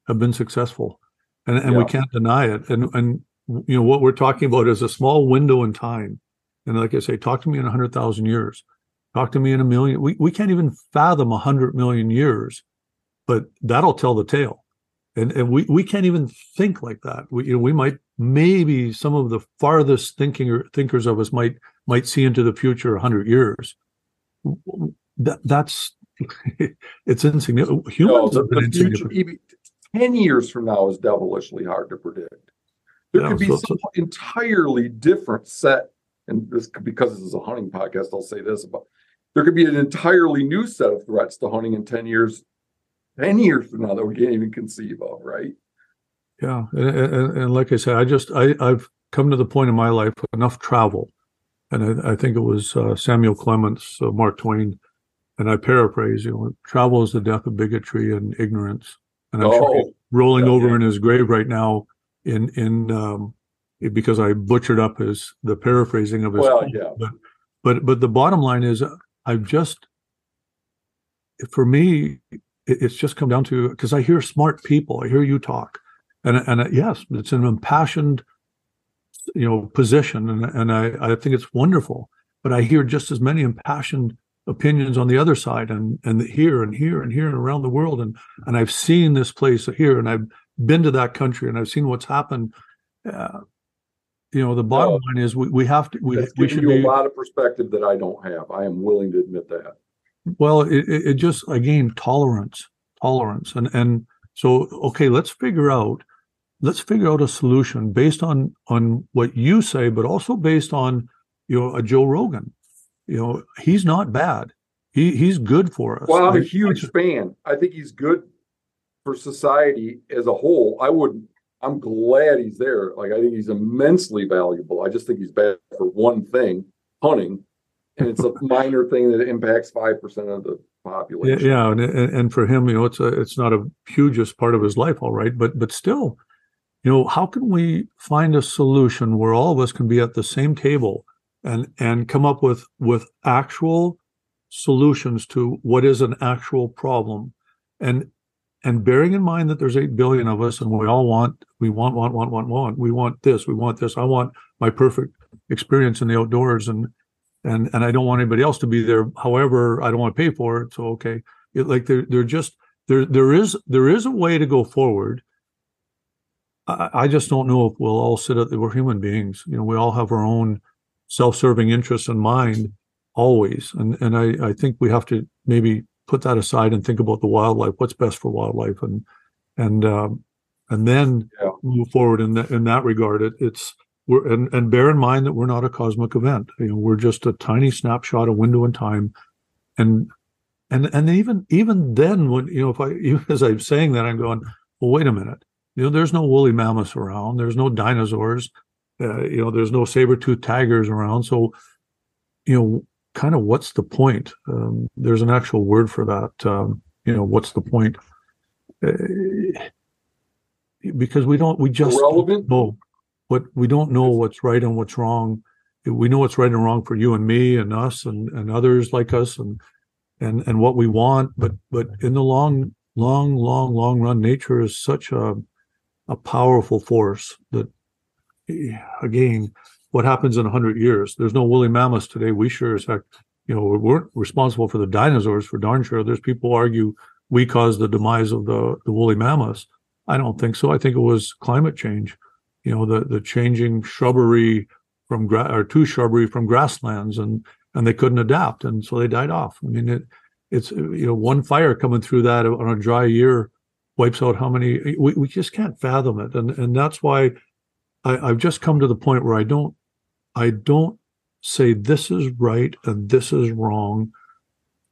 have been successful, and and we can't deny it. And and you know what we're talking about is a small window in time. And like I say, talk to me in a hundred thousand years. Talk to me in a million. We we can't even fathom a hundred million years, but that'll tell the tale. And and we we can't even think like that. We you know we might maybe some of the farthest thinking thinkers of us might might see into the future a hundred years. That that's it's insignificant. No, Humans the, have been the future, even ten years from now, is devilishly hard to predict. There Yeah, could be so- some entirely different set, and this because this is a hunting podcast. I'll say this about there could be an entirely new set of threats to hunting in ten years, ten years from now that we can't even conceive of. Right? Yeah, and, and, and like I said, I just I I've come to the point in my life enough travel, and I, I think it was uh, Samuel Clemens, uh, Mark Twain, and I paraphrase, you know, travel is the death of bigotry and ignorance, and I'm sure he's Oh, rolling yeah, over yeah. in his grave right now, in in um, because I butchered up his the paraphrasing of his. well, yeah. But but but the bottom line is, I've just for me, it's just come down to because I hear smart people, I hear you talk, and and uh, yes, it's an impassioned, you know, position, and and I I think it's wonderful, but I hear just as many impassioned opinions on the other side, and and here and here and here and around the world, and and I've seen this place here, and I've been to that country, and I've seen what's happened. Uh, you know, the bottom line is we, we have to we we should you be a lot of perspective that I don't have. I am willing to admit that. Well, it, it just again tolerance, tolerance, and and so okay, let's figure out, let's figure out a solution based on on what you say, but also based on you know a Joe Rogan. You know, he's not bad. He he's good for us. Well, I'm I- a huge fan. I think he's good for society as a whole. I would. I'm glad he's there. Like I think he's immensely valuable. I just think he's bad for one thing, hunting. and it's a minor thing that impacts five percent of the population. yeah, and, and and for him, you know, it's a it's not a hugest part of his life, all right, but but still, you know, how can we find a solution where all of us can be at the same table and and come up with with actual solutions to what is an actual problem, and and bearing in mind that there's eight billion of us and we all want we want want want want want we want this we want this I want my perfect experience in the outdoors and and and I don't want anybody else to be there. However, I don't want to pay for it. So okay, it, like they're they're just there there is there is a way to go forward. I, I just don't know if we'll all sit at we're human beings. You know, we all have our own self-serving interests in mind always, and and I I think we have to maybe put that aside and think about the wildlife. What's best for wildlife, and and um, and then Yeah. move forward in that in that regard. It, it's we're and, and bear in mind that we're not a cosmic event. You know, we're just a tiny snapshot, a window in time, and and and even even then, when you know, if I even as I'm saying that, I'm going, well, wait a minute. You know, there's no woolly mammoths around. There's no dinosaurs. Uh, you know, there's no saber-toothed tigers around. So, you know, kind of what's the point? Um, there's an actual word for that. Um, you know, what's the point? Uh, because we don't, we just Irrelevant? know what we don't know what's right and what's wrong. We know what's right and wrong for you and me and us and, and others like us and and and what we want. But but in the long long long long run, nature is such a a powerful force that eh, again, what happens in a hundred years? There's no woolly mammoths today. We sure as heck, you know, we weren't responsible for the dinosaurs for darn sure. There's people argue we caused the demise of the the woolly mammoths. I don't think so. I think it was climate change. You know, the the changing shrubbery from gra- or to shrubbery from grasslands, and and they couldn't adapt, and so they died off. I mean, it it's you know one fire coming through that on a dry year wipes out how many we, we just can't fathom it, and and that's why I, I've just come to the point where I don't I don't say this is right and this is wrong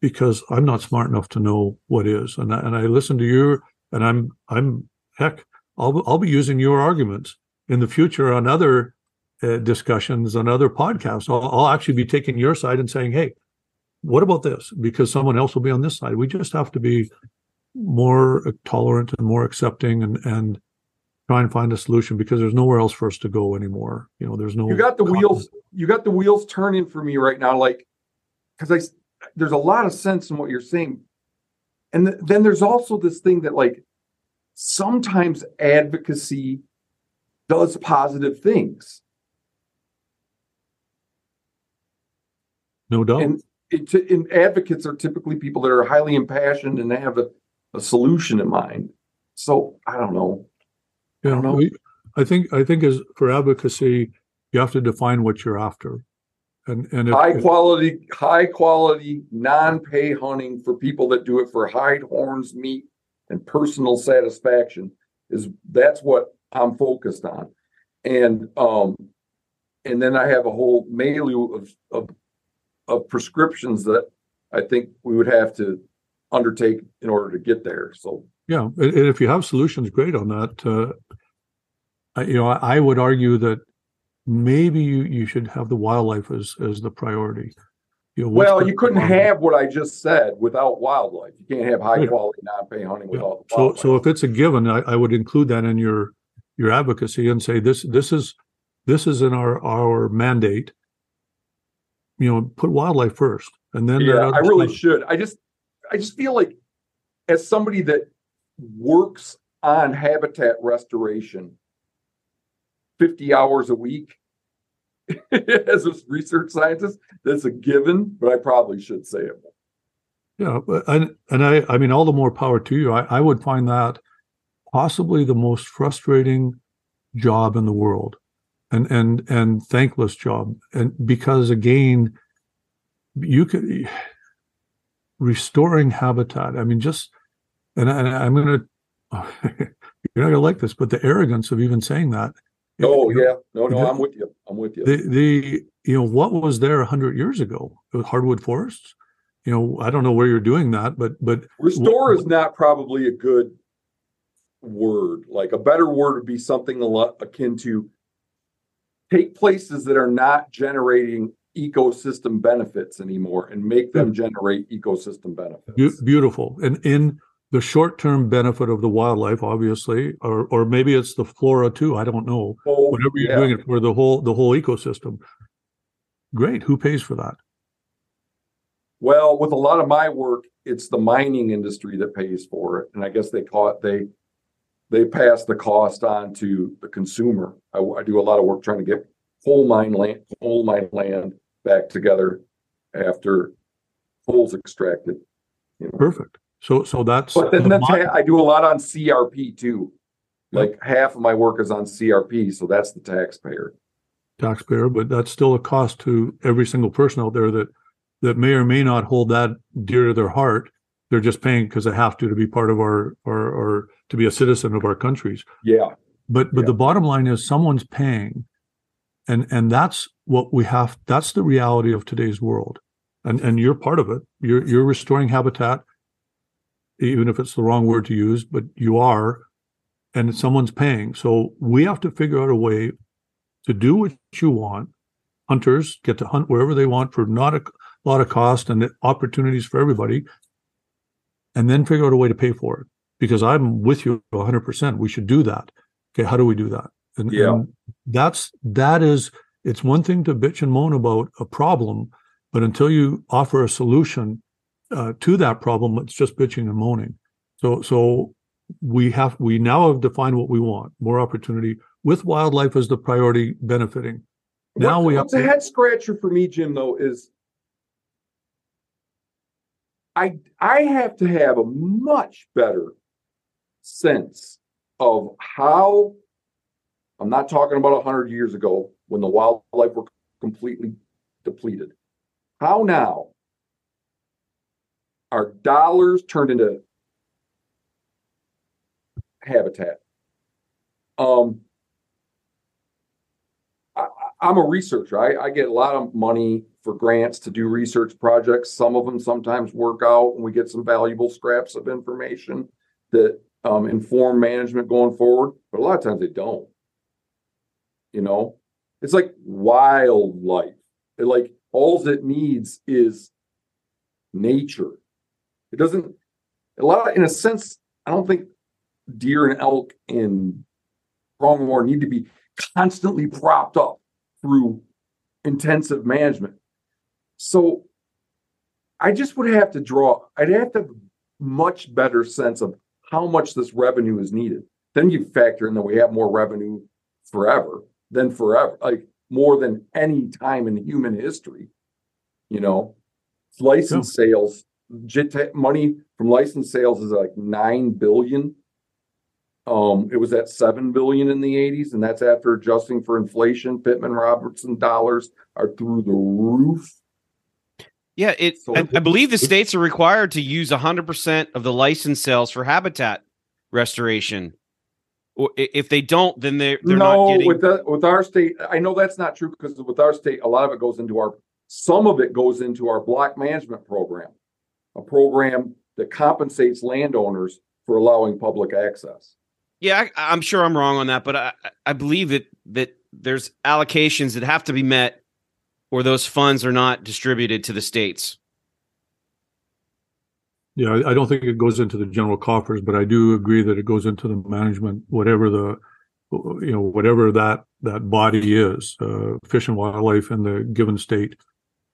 because I'm not smart enough to know what is, and I, and I listen to you, and I'm I'm heck, I'll I'll be using your arguments in the future on other uh, discussions on other podcasts. I'll, I'll actually be taking your side and saying, hey, what about this? Because someone else will be on this side. We just have to be more tolerant and more accepting and and try and find a solution because there's nowhere else for us to go anymore. You know, there's no. You got the wheels. You got the wheels turning for me right now, like because I there's a lot of sense in what you're saying, and th- then there's also this thing that like sometimes advocacy does positive things, No doubt. and it, and advocates are typically people that are highly impassioned and they have a, a solution in mind. So I don't know. Don't know. we- I think I think as for advocacy, you have to define what you're after, and and if, high if- quality, high quality, non-pay hunting for people that do it for hide, horns, meat, and personal satisfaction is that's what I'm focused on. And um, and then I have a whole menu of of of prescriptions that I think we would have to undertake in order to get there. So yeah, and, if you have solutions, great on that. Uh, you know, I, I would argue that maybe you, you should have the wildlife as as the priority. You know, well, you couldn't have what I just said without wildlife. You can't have high Right. quality non-pay hunting Yeah. without So wildlife. so if it's a given, I, I would include that in your your advocacy and say this this is this is in our our mandate. You know, put wildlife first, and then yeah, I really stuff- should. I just, I just feel like, as somebody that works on habitat restoration, fifty hours a week, as a research scientist, that's a given. But I probably should say it. Yeah, and and I I mean all the more power to you. I, I would find that possibly the most frustrating job in the world, and and and thankless job, and because again, you could restoring habitat. I mean, just and, I, and I'm gonna you're not gonna like this, but the arrogance of even saying that. Oh You know, yeah, no, no, the- I'm with you. I'm with you. the the you know what was there a hundred years ago? Hardwood forests. You know, I don't know where you're doing that, but but Restore is not probably a good word. Like a better word would be something a lot akin to take places that are not generating ecosystem benefits anymore and make them generate ecosystem benefits. Beau- beautiful. And in the short-term benefit of the wildlife, obviously, or or maybe it's the flora too. I don't know. Oh, Whatever you're yeah. doing it for the whole the whole ecosystem. Great. Who pays for that? Well, with a lot of my work, it's the mining industry that pays for it, and I guess they call it they they pass the cost on to the consumer. I, I do a lot of work trying to get coal mine land coal mine land back together after coal's extracted. You know. Perfect. So so that's But then the that's, ha- I do a lot on CRP too. Like half of my work is on CRP, so that's the taxpayer. taxpayer, but that's still a cost to every single person out there that that may or may not hold that dear to their heart. They're just paying because they have to to be part of our or or to be a citizen of our countries. Yeah, But but Yeah. the bottom line is someone's paying, and and that's what we have. That's the reality of today's world, and and you're part of it. You're you're restoring habitat, even if it's the wrong word to use, but you are, and someone's paying. So we have to figure out a way to do what you want. Hunters get to hunt wherever they want for not a lot of cost and opportunities for everybody, and then figure out a way to pay for it. Because I'm with you 100%. We should do that. Okay, how do we do that? And, Yeah. and that's that is it's one thing to bitch and moan about a problem, but until you offer a solution uh, to that problem, it's just bitching and moaning. So so we have we now have defined what we want: more opportunity with wildlife as the priority benefiting. Now What- we have a to- head scratcher for me, Jim. Though is I I have to have a much better sense of how I'm not talking about a hundred years ago when the wildlife were completely depleted. How now are dollars turned into habitat? Um, I, I'm a researcher. I, I get a lot of money for grants to do research projects. Some of them sometimes work out and we get some valuable scraps of information that um, inform management going forward, but a lot of times they don't. You know, it's like wildlife. It like all it needs is nature. It doesn't a lot in a sense, I don't think deer and elk and pronghorn need to be constantly propped up through intensive management. So I just would have to draw, I'd have to have a much better sense of how much this revenue is needed. Then you factor in that we have more revenue forever than forever, like more than any time in human history. You know, license sales, JIT money from license sales is like nine billion. Um, it was at seven billion in the 80s, and that's after adjusting for inflation. Pittman Robertson dollars are through the roof. Yeah, it. So- I, I believe the states are required to use 100% of the license sales for habitat restoration. If they don't, then they're they're no, not getting. with the, with our state, I know that's not true because with our state, a lot of it goes into our, some of it goes into our block management program, a program that compensates landowners for allowing public access. yeah, I, I'm sure I'm wrong on that, but I I believe that that there's allocations that have to be met, or those funds are not distributed to the states. Yeah, I- I don't think it goes into the general coffers, but I do agree that it goes into the management, whatever the, you know, whatever that, that body is, uh, fish and wildlife in the given state.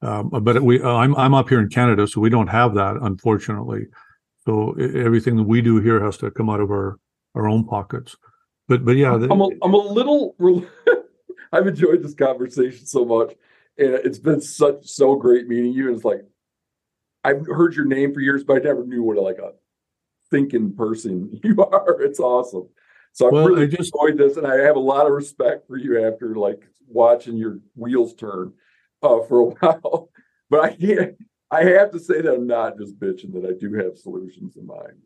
Um, but we, I'm, I'm up here in Canada, so we don't have that, unfortunately. So everything that we do here has to come out of our, our own pockets. But, but yeah, I'm a, I'm a little. I've enjoyed this conversation so much, and it's been such so great meeting you. And it's like I've heard your name for years, but I never knew what a, like a thinking person you are. It's awesome. So I've Well, really I just- enjoyed this, and I have a lot of respect for you after like watching your wheels turn uh, for a while. But I can't. I have to say that I'm not just bitching; that I do have solutions in mind.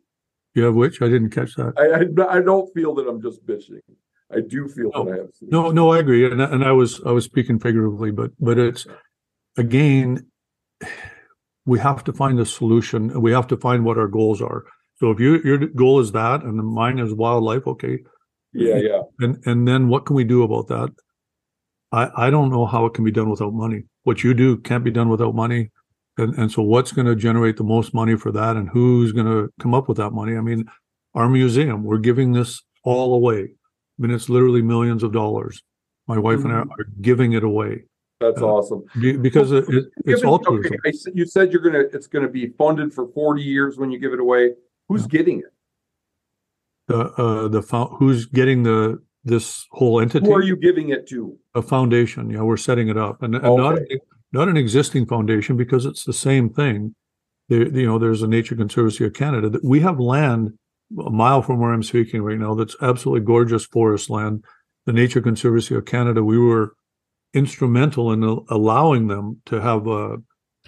you have which? I didn't catch that. I I, I don't feel that I'm just bitching. I do feel No. that I have solutions. No, no, I agree, and and I was I was speaking figuratively, but but it's again, we have to find a solution, and we have to find what our goals are. So if you your goal is that, and mine is wildlife, okay, Yeah, yeah. and and then what can we do about that? I I don't know how it can be done without money. what you do can't be done without money. And, and so what's going to generate the most money for that and who's going to come up with that money? I mean, our museum, we're giving this all away. I mean, it's literally millions of dollars. My wife mm-hmm. and I mm-hmm. are giving it away. That's uh, awesome. Because it, it, it's all okay, you said you're gonna it's gonna be funded for 40 years when you give it away. Who's yeah. getting it? The uh the who's getting the this whole entity? Who are you giving it to? A foundation. Yeah, we're setting it up, and, and okay. not not an existing foundation because it's the same thing. There, you know, there's a Nature Conservancy of Canada. that We have land a mile from where I'm speaking right now that's absolutely gorgeous forest land. The Nature Conservancy of Canada. We were instrumental in allowing them to have uh,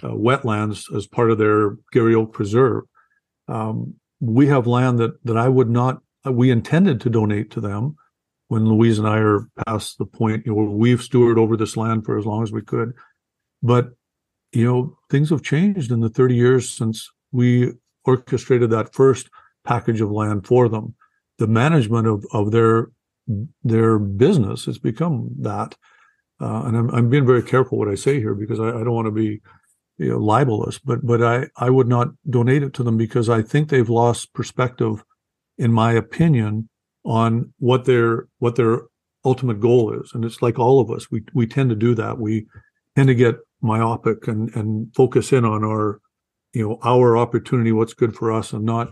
uh, wetlands as part of their Garry Oak Preserve. Um, we have land that that I would not. We intended to donate to them when Louise and I are past the point. You know, we've stewarded over this land for as long as we could, but you know, things have changed in the 30 years since we orchestrated that first package of land for them. The management of of their their business has become that uh, and I'm, I'm being very careful what I say here because I, I don't want to be you know, libelous, but but I, I would not donate it to them because I think they've lost perspective, in my opinion, on what their what their ultimate goal is. And it's like all of us, we we tend to do that. We tend to get myopic and and focus in on our you know our opportunity, what's good for us, and not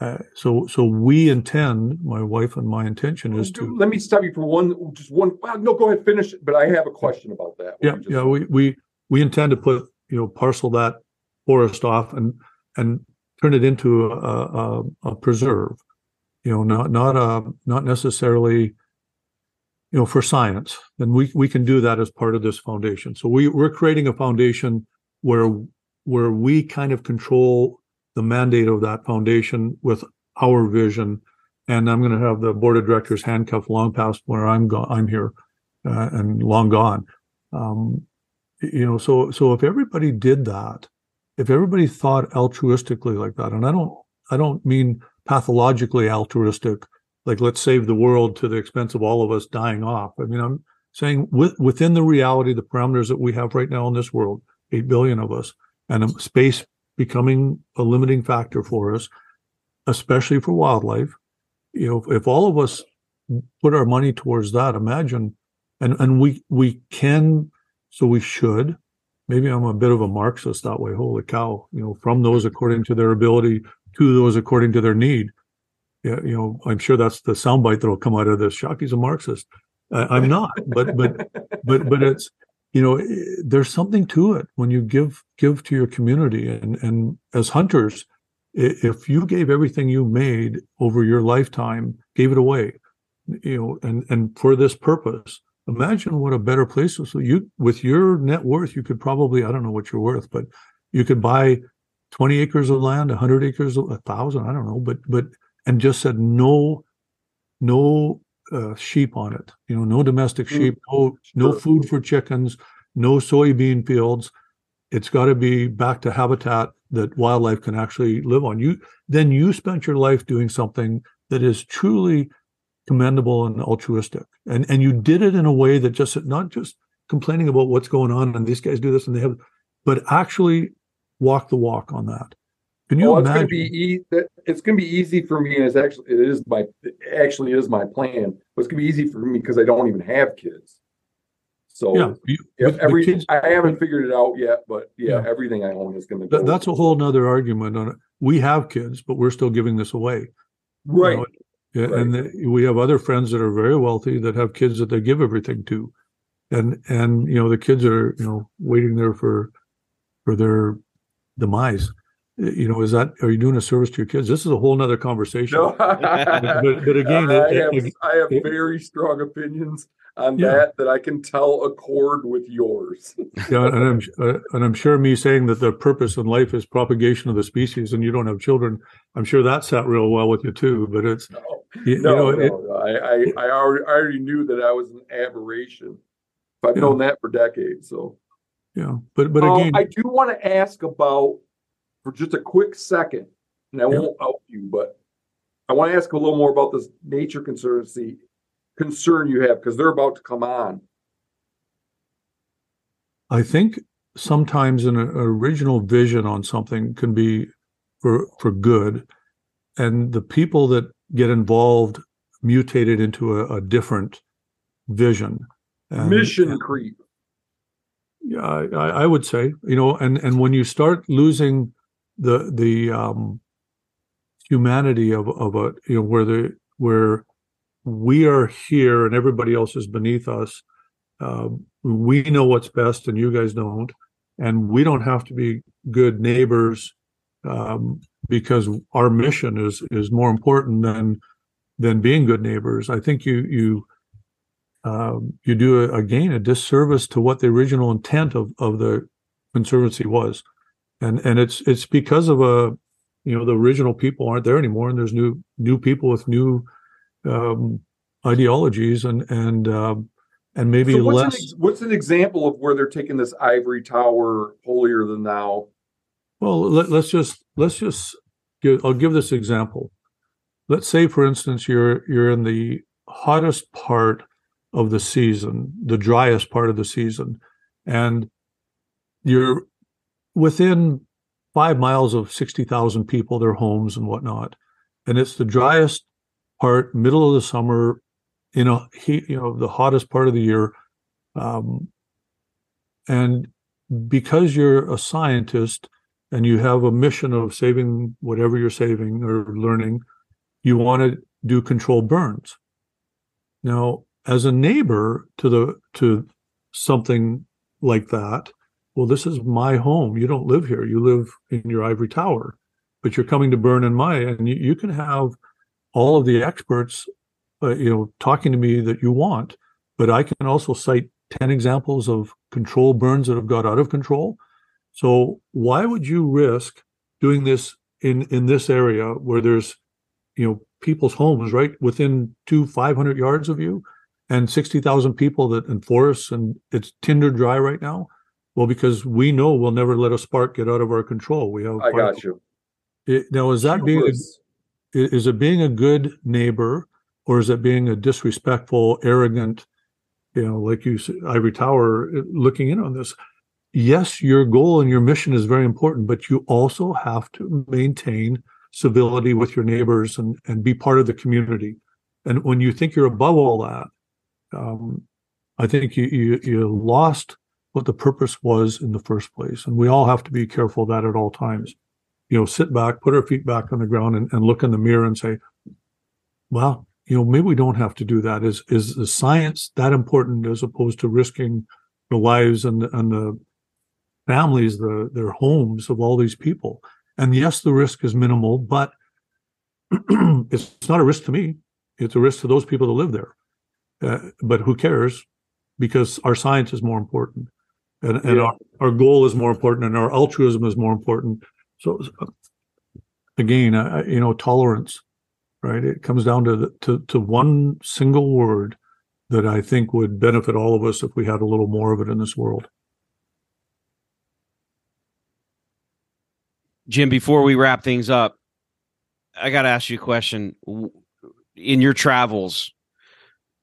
uh, so so we intend my wife and my intention is to let me stop you for one just one well, no go ahead finish it but i have a question about that yeah yeah we, we we intend to put you know parcel that forest off and and turn it into a, a, a preserve you know not not uh, not necessarily you know for science and we we can do that as part of this foundation so we we're creating a foundation where where we kind of control the mandate of that foundation with our vision. And I'm going to have the board of directors handcuffed long past where I'm gone. I'm here uh, and long gone. Um, you know, so so if everybody did that, if everybody thought altruistically like that, and I don't I don't mean pathologically altruistic, like let's save the world to the expense of all of us dying off. I mean, I'm saying with, within the reality, the parameters that we have right now in this world, eight billion of us, and space becoming a limiting factor for us, especially for wildlife. You know, if all of us put our money towards that, imagine, and and we we can, so we should. Maybe I'm a bit of a Marxist that way. Holy cow! You know, from those according to their ability to those according to their need. Yeah, you know, I'm sure that's the soundbite that'll come out of this. Shockey's a Marxist. I'm not, but but but but it's you know eh, there's something to it when you give give to your community and and as hunters if you gave everything you made over your lifetime gave it away you know and and for this purpose imagine what a better place was so you with your net worth you could probably i don't know what you're worth but you could buy 20 acres of land 100 acres a thousand i don't know but but and just said no no uh, sheep on it. You know, no domestic mm, sheep, no no food for chickens, no soybean fields. It's got to be back to habitat that wildlife can actually live on. You then you spent your life doing something that is truly commendable and altruistic, and and you did it in a way that just not just complaining about what's going on and these guys do this and they have, but actually walk the walk on that. Can you oh, imagine? It's going to be e- it's going to be easy for me, and it's actually it is my it actually is my plan. But it's going to be easy for me because I don't even have kids. So yeah, you, every kids, I haven't figured it out yet, but yeah, yeah. everything I own is going to. Go that's a whole nother argument on it. We have kids, but we're still giving this away. Right. You know? right. And the, we have other friends that are very wealthy that have kids that they give everything to, and and you know the kids are you know waiting there for for their demise you know, is that are you doing a service to your kids? This is a whole nother conversation. No. but, but, again, I, it, have, it, I have it, very strong opinions on yeah. that that I can tell accord with yours. yeah, and I'm uh, and I'm sure me saying that the purpose in life is propagation of the species, and you don't have children. I'm sure that sat real well with you too. But it's no, you, no, you know, no, I, I I already, I already knew that I was an aberration. I've known that for decades. So yeah, but but um, again, I do want to ask about for just a quick second, and I won't help you, but I want to ask a little more about this Nature Conservancy concern you have because they're about to come on. I think sometimes an, original vision on something can be for for good, and the people that get involved mutate it into a, a different vision. And- Mission creep. I, I would say, you know, and and when you start losing the the um, humanity of of a you know where the where we are here and everybody else is beneath us, um, we know what's best and you guys don't, and we don't have to be good neighbors um, because our mission is is more important than than being good neighbors. I think you you um, you do a, again a disservice to what the original intent of, of the conservancy was, and and it's it's because of a you know the original people aren't there anymore, and there's new new people with new um, ideologies and and um, and maybe So what's, less. an ex- what's an example of where they're taking this ivory tower holier than thou? Well, let, let's just let's just give. I'll give this example. Let's say, for instance, you're you're in the hottest part of the season, the driest part of the season, and you're within five miles of sixty thousand people, their homes and whatnot, and it's the driest part, middle of the summer, you know, heat, you know, the hottest part of the year, um, and because you're a scientist and you have a mission of saving whatever you're saving or learning, you want to do controlled burns. Now, as a neighbor to the to something like that, well, this is my home. You don't live here. You live in your ivory tower, but you're coming to burn in my, and you, you can have all of the experts, uh, you know, talking to me that you want, but I can also cite ten examples of control burns that have got out of control. So why would you risk doing this in in this area where there's you know people's homes right within two 500 yards of you and 60,000 people that in forests and it's tinder dry right now? Well because we know we'll never let a spark get out of our control. We have I got you. It- now is that being a, is it being a good neighbor or is it being a disrespectful arrogant you know like you said, ivory tower uh, looking in on this? Yes your goal and your mission is very important but you also have to maintain civility with your neighbors and and be part of the community. And when you think you're above all that um, i think you, you you lost what the purpose was in the first place and we all have to be careful of that at all times. You know sit back put our feet back on the ground and, and look in the mirror and say well you know maybe we don't have to do that. Is is the science that important as opposed to risking the lives and and the families the their homes of all these people? And yes the risk is minimal but it's not a risk to me. It's a risk to those people that live there uh, but who cares? Because our science is more important. And, and Yeah. our, our goal is more important and our altruism is more important. So again uh, you know tolerance right? It comes down to the, to to one single word that i think would benefit all of us if we had a little more of it in this world. Jim, before we wrap things up, I got to ask you a question. In your travels,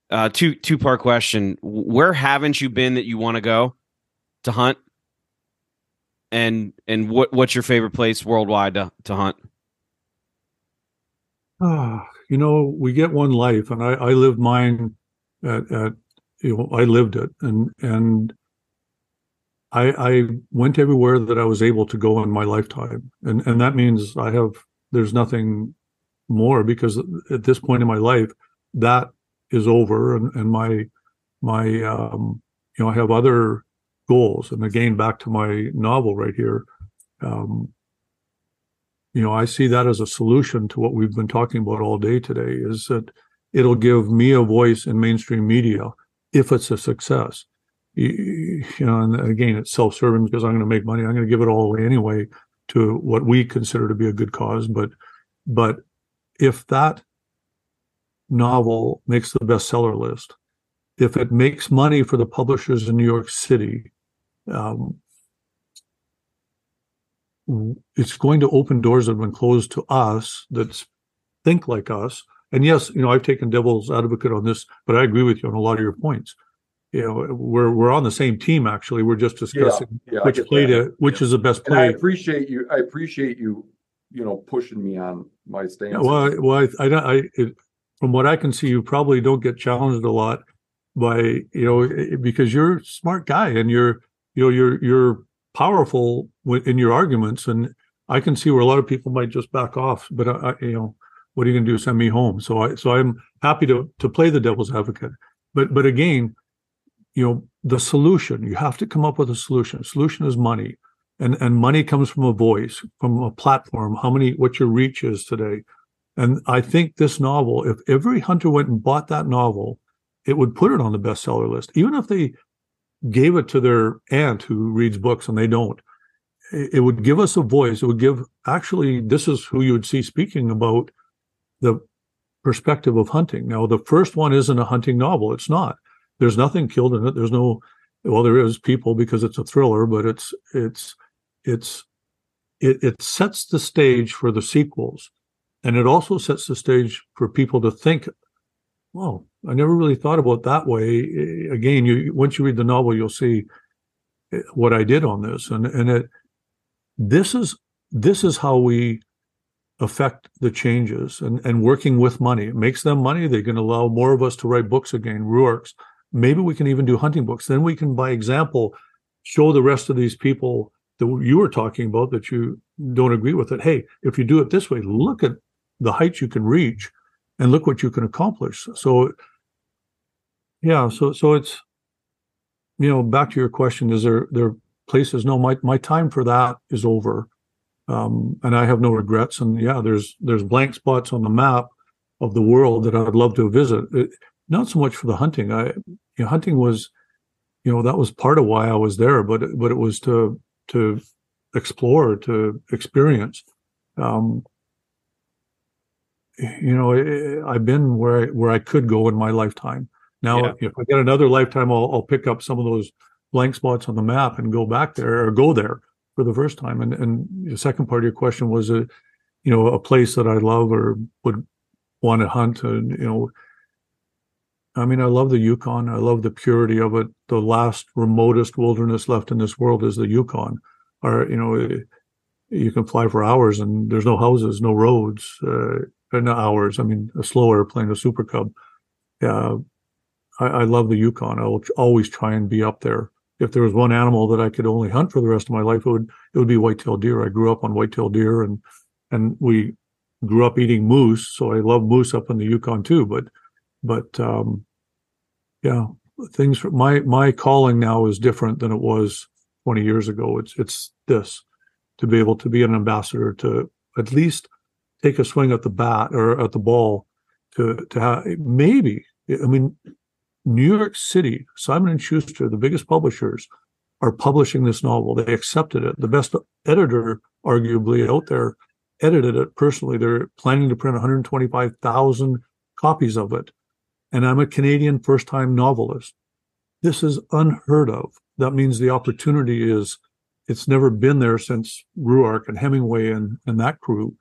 uh, two two part question: Where haven't you been that you want to go to hunt? And and what what's your favorite place worldwide to, to hunt? Ah, you know, we get one life, and I, I lived mine at, at you know, I lived it, and and I I went everywhere that I was able to go in my lifetime, and and that means I have there's nothing more because at this point in my life, that is over, and and my my um you know I have other goals, and again back to my novel right here. Um, you know, I see that as a solution to what we've been talking about all day today is that it'll give me a voice in mainstream media if it's a success. You, you know, and again, it's self-serving because I'm going to make money. I'm going to give it all away anyway to what we consider to be a good cause. But, but if that novel makes the bestseller list, if it makes money for the publishers in New York City, um, it's going to open doors that have been closed to us that think like us. And yes, you know, I've taken devil's advocate on this, but I agree with you on a lot of your points. you know, we're we're on the same team. Actually, we're just discussing yeah, I which play that. to which is the best And I appreciate you, I appreciate you, you know, pushing me on my stance. Well, I- well, I, I, don't- I it, from what I can see, you probably don't get challenged a lot by you know because you're a smart guy and you're you know you're you're powerful in your arguments, and I can see where a lot of people might just back off. But I, I you know, what are you going to do? Send me home? So I so I'm happy to to play the devil's advocate. But but again, you know, the solution you have to come up with a solution. Solution is money. And, and money comes from a voice, from a platform. How many, what your reach is today, and I think this novel, if every hunter went and bought that novel, it would put it on the bestseller list. Even if they gave it to their aunt who reads books and they don't, it would give us a voice. It would give, actually, this is who you would see speaking about the perspective of hunting. Now, the first one isn't a hunting novel. It's not. There's nothing killed in it. There's no, well, there is people because it's a thriller, but it's, it's, it's, it, it sets the stage for the sequels and it also sets the stage for people to think well i never really thought about that way. Eh, again you once you read the novel you'll see eh, what i did on this. And and it this is this is how we affect the changes and and working with money. It makes them money. They can allow more of us to write books again Ruarks maybe we can even do hunting books. Then we can by example show the rest of these people that you were talking about that you don't agree with it hey if you do it this way look at the heights you can reach and look what you can accomplish. So yeah so so it's you know back to your question is there there places no my my time for that is over. Um and i have no regrets. And yeah there's there's blank spots on the map of the world that i'd love to visit. It, not so much for the hunting. I you know, hunting was you know that was part of why i was there but but it was to to explore to experience. Um you know i've been where I, where i could go in my lifetime now Yeah. if i get another lifetime I'll, I'll pick up some of those blank spots on the map and go back there or go there for the first time and and the second part of your question was a you know a place that i love or would want to hunt and you know I mean, I love the Yukon. I love the purity of it. The last remotest wilderness left in this world is the Yukon. Or, you know, eh, you can fly for hours and there's no houses, no roads, uh, not hours. I mean, a slow airplane, a Super Cub. Yeah, I, I love the Yukon. I will always try and be up there. If there was one animal that I could only hunt for the rest of my life, it would it would be whitetail deer. I grew up on whitetail deer, and and we grew up eating moose, so I love moose up in the Yukon too. But but um, yeah, things. For, My my calling now is different than it was 20 years ago. It's it's this to be able to be an ambassador to at least take a swing at the bat or at the ball to to have maybe. I mean, New York City, Simon and Schuster, the biggest publishers, are publishing this novel. They accepted it. The best editor, arguably out there, edited it personally. They're planning to print 125,000 copies of it. And I'm a Canadian first time novelist. This is unheard of. That means the opportunity is, it's never been there since Ruark and Hemingway and, and that crew,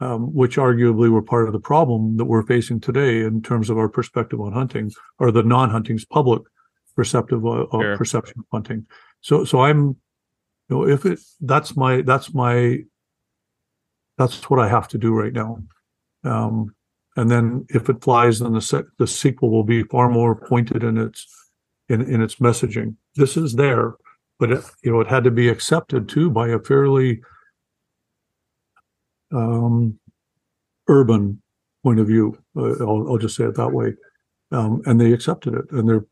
um, which arguably were part of the problem that we're facing today in terms of our perspective on hunting or the non hunting's public perceptive uh, uh, Sure. perception of hunting. So, so I'm, you know, if it, that's my, that's my, that's what I have to do right now. Um, and then if it flies, then the se- the sequel will be far more pointed in its in in its messaging. This is there, but it, you know it had to be accepted too by a fairly um, urban point of view. Uh, I'll, I'll just say it that way, um, and they accepted it, and they're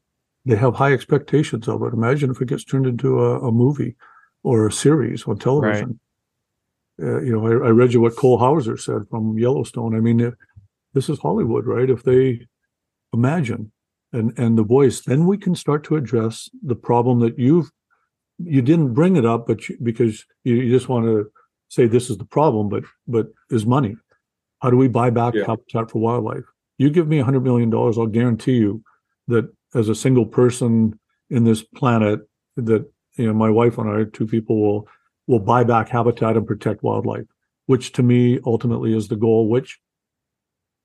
they have high expectations of it. Imagine if it gets turned into a, a movie or a series on television. Uh, you know, I, I read you what Cole Hauser said from Yellowstone. I mean, if, this is Hollywood, right? If they imagine and and the voice, then we can start to address the problem that you've you didn't bring it up, but you, because you, you just want to say this is the problem, but but is money. How do we buy back Yeah. Habitat for Wildlife? You give me a hundred million dollars, I'll guarantee you that as a single person in this planet, that you know my wife and I, two people will will buy back habitat and protect wildlife, which to me ultimately is the goal, which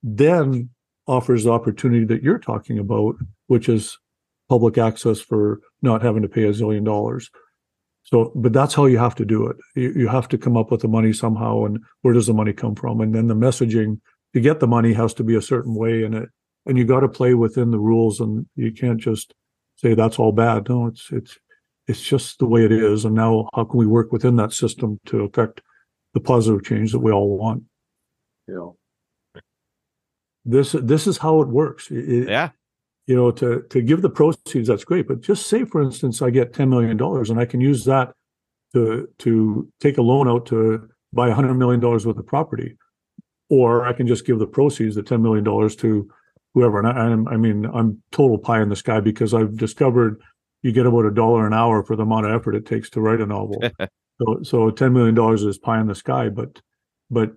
then offers the opportunity that you're talking about, which is public access for not having to pay a zillion dollars. So, but that's how you have to do it. You, you have to come up with the money somehow, and where does the money come from? And then the messaging to get the money has to be a certain way, and it and you got to play within the rules, and you can't just say that's all bad. No, it's it's it's just the way it is. And now, how can we work within that system to affect the positive change that we all want? You know, This this is how it works. It- Yeah. You know, to to give the proceeds, that's great. But just say, for instance, I get ten million dollars, and I can use that to to take a loan out to buy hundred million dollars worth of property, or I can just give the proceeds, the ten million dollars, to whoever. And I, I'm, I mean, I'm total pie in the sky because I've discovered you get about a dollar an hour for the amount of effort it takes to write a novel. so so ten million dollars is pie in the sky, but but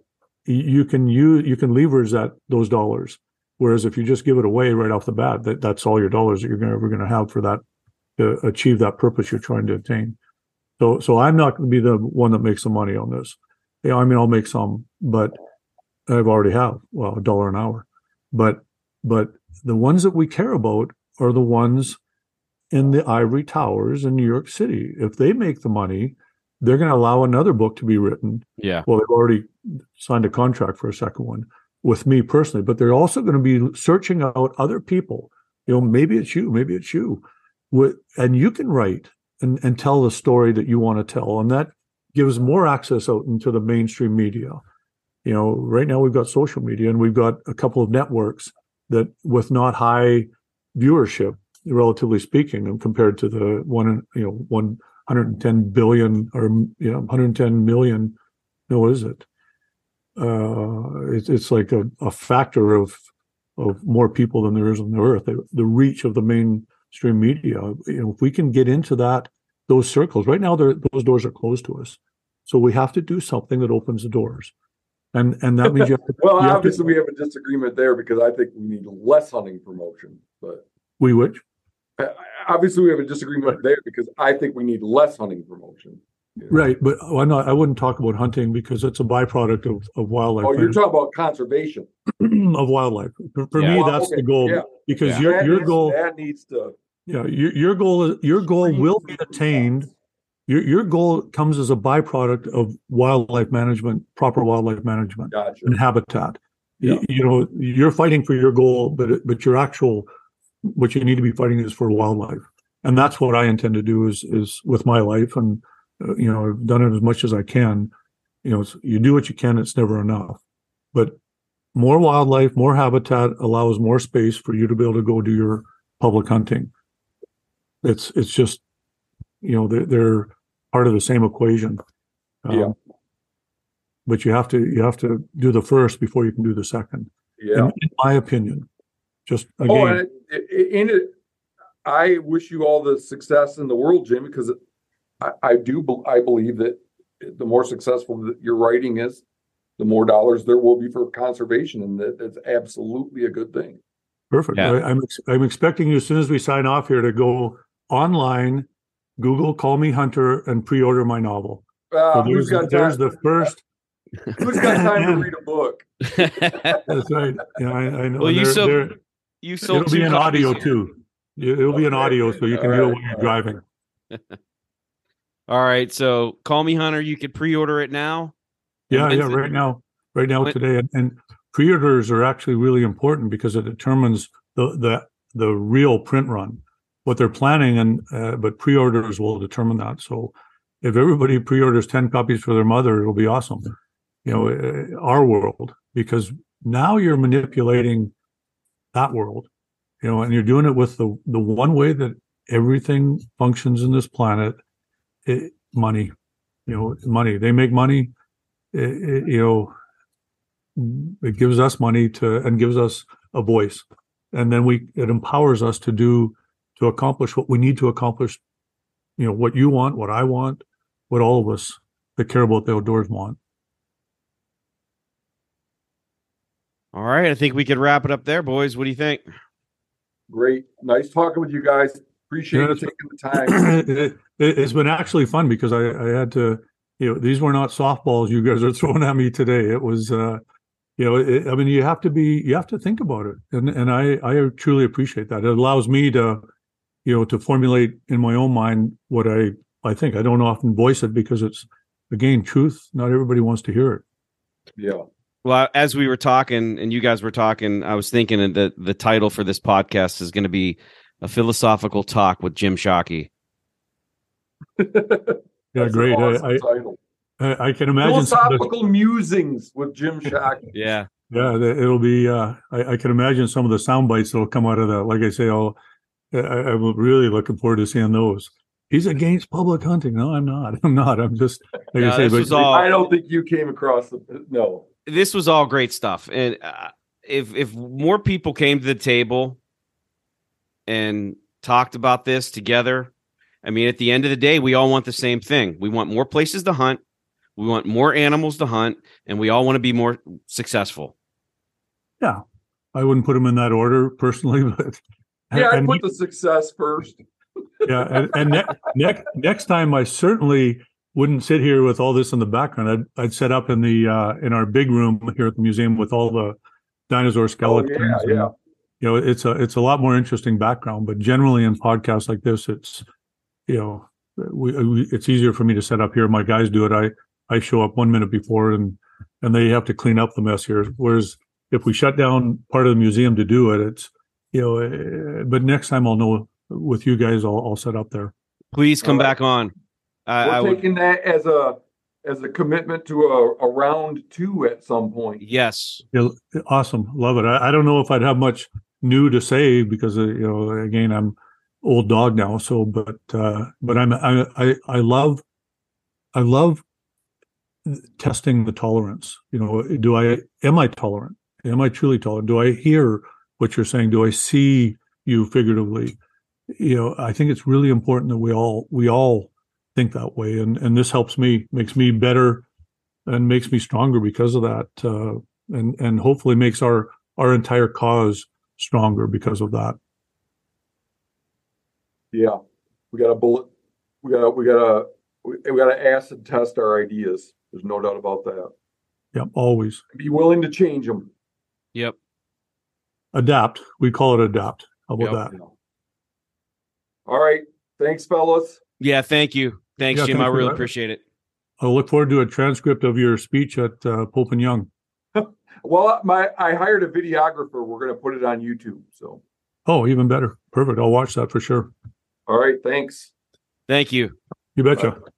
you can use you can leverage that those dollars. Whereas if you just give it away right off the bat, that, that's all your dollars that you're gonna, ever going to have for that to achieve that purpose you're trying to attain. So, so I'm not going to be the one that makes the money on this. Yeah, I mean, I'll make some, but I've already have well a dollar an hour. But, but the ones that we care about are the ones in the ivory towers in New York City. If they make the money, they're going to allow another book to be written Yeah. well, they've already signed a contract for a second one with me personally, but they're also going to be searching out other people. You know, maybe it's you, maybe it's you, with, and you can write and, and tell the story that you want to tell, and that gives more access out into the mainstream media. You know, right now we've got social media and we've got a couple of networks that, with not high viewership, relatively speaking, compared to the one, you know, 110 billion or you know 110 million no is it uh it's, it's like a, a factor of of more people than there is on the earth. The, the reach of the mainstream media you know if we can get into that those circles right now those doors are closed to us. So we have to do something that opens the doors. And and that means you have to, well, have to- obviously we have a disagreement there because I think we need less hunting promotion, but we which obviously we have a disagreement there because I think we need less hunting promotion. Right but oh, I'm not, i wouldn't talk about hunting because it's a byproduct of, of wildlife Oh, you're talking about conservation. of wildlife for, for Yeah. me Well, that's okay, the goal yeah. because Yeah. your That your needs- goal That needs to. Yeah, your your goal is your goal will be attained. Your your goal comes as a byproduct of wildlife management, proper wildlife management Gotcha. and habitat. You-. You, know, you're fighting for your goal, but but your actual what you need to be fighting is for wildlife, and that's what I intend to do is is with my life, and you know I've done it as much as I can. You know, it's, you do what you can; it's never enough, but more wildlife, more habitat allows more space for you to be able to go do your public hunting. It's it's just you know they're they're part of the same equation. Um, Yeah. But you have to you have to do the first before you can do the second. Yeah. In, in my opinion, just Oh, again, and it, it, in it, I wish you all the success in the world, Jim, because I, I do, bel- I believe that the more successful that your writing is, the more dollars there will be for conservation, and that it's absolutely a good thing. perfect. Yeah. I, I'm ex- I'm expecting you as soon as we sign off here to go online, Google "Call Me Hunter" and pre-order my novel. Uh, So who's there's, got there's the first. Who's got time to read a book? That's right. Yeah, I, I know. Well, you They're- sold- you sold it'll be an audio here. too. It'll be an audio, so you can All do it right. when you're driving. All right, so call me Hunter. You could pre-order it now. Yeah, yeah, Vincent- right now, right now What- today, and, and pre-orders are actually really important because it determines the the the real print run, what they're planning, and uh, but pre-orders will determine that. So, if everybody pre-orders ten copies for their mother, it'll be awesome. You know, uh, our world because now you're manipulating that world, you know, and you're doing it with the the one way that everything functions in this planet, it, money. You know, money. They make money it, it- you know it gives us money to and gives us a voice and then we it empowers us to do to accomplish what we need to accomplish you know what you want what i want what all of us that care about the outdoors want All right, I think we could wrap it up there, boys. What do you think? Great, nice talking with you guys. Appreciate Yeah, you taking the time. it, it, it's been actually fun because I, I had to you know these were not softballs you guys are throwing at me today it was uh you know it, i mean you have to be you have to think about it and and i i truly appreciate that it allows me to you know, to formulate in my own mind what I, I think. I don't often voice it because it's, again, truth. Not everybody wants to hear it. Yeah. Well, as we were talking and you guys were talking, I was thinking that the title for this podcast is going to be a philosophical talk with Jim Shockey. Yeah, That's great. awesome I. I, I can imagine. some of the- Philosophical musings with Jim Shockey. Yeah. Yeah, it'll be. Uh, I, I can imagine some of the sound bites that'll come out of that. Like I say, I'll. I, I'm really looking forward to seeing those. He's against public hunting. No, I'm not. I'm not. I'm just like No, I say. But all- I don't think you came across the no. This was all great stuff. And uh, if if more people came to the table and talked about this together, I mean, at the end of the day, we all want the same thing. We want more places to hunt. We want more animals to hunt, and we all want to be more successful. Yeah. I wouldn't put them in that order personally. But Yeah, I and- put the success first. yeah, and, and ne- next next time I certainly wouldn't sit here with all this in the background. I'd I'd set up in the uh, in our big room here at the museum with all the dinosaur Oh, skeletons. yeah, and, yeah. You know it's a it's a lot more interesting background but generally in podcasts like this it's you know we, we it's easier for me to set up here my guys do it i i show up one minute before and and they have to clean up the mess here whereas if we shut down part of the museum to do it it's you know eh, but next time i'll know with you guys i'll, I'll set up there Please come All right. back on. I, We're I would, taking that as a as a commitment to a, a round two at some point. yes. yeah, awesome love it I, I don't know if i'd have much new to say because uh, you know again i'm old dog now so but uh but i'm i i, I love i love testing the tolerance. You know do i am i tolerant? Am i truly tolerant? Do i hear what you're saying? Do i see you figuratively? You know i think it's really important that we all we all think that way and and this helps me makes me better and makes me stronger because of that uh and and hopefully makes our our entire cause stronger because of that Yeah, we got a bullet. We got to we got to we, we got to acid test our ideas. There's no doubt about that. yep always Be willing to change them. Yep. adapt we call it adapt how about Yep. that All right, thanks, fellas. Yeah. Thank you. Thanks, Yeah, Jim. thanks I really appreciate it. i'll look forward to a transcript of your speech at uh, pope and young Well, my I hired a videographer. We're going to put it on YouTube. So, oh even better perfect i'll watch that for sure all right, thanks. Thank you. you betcha Bye.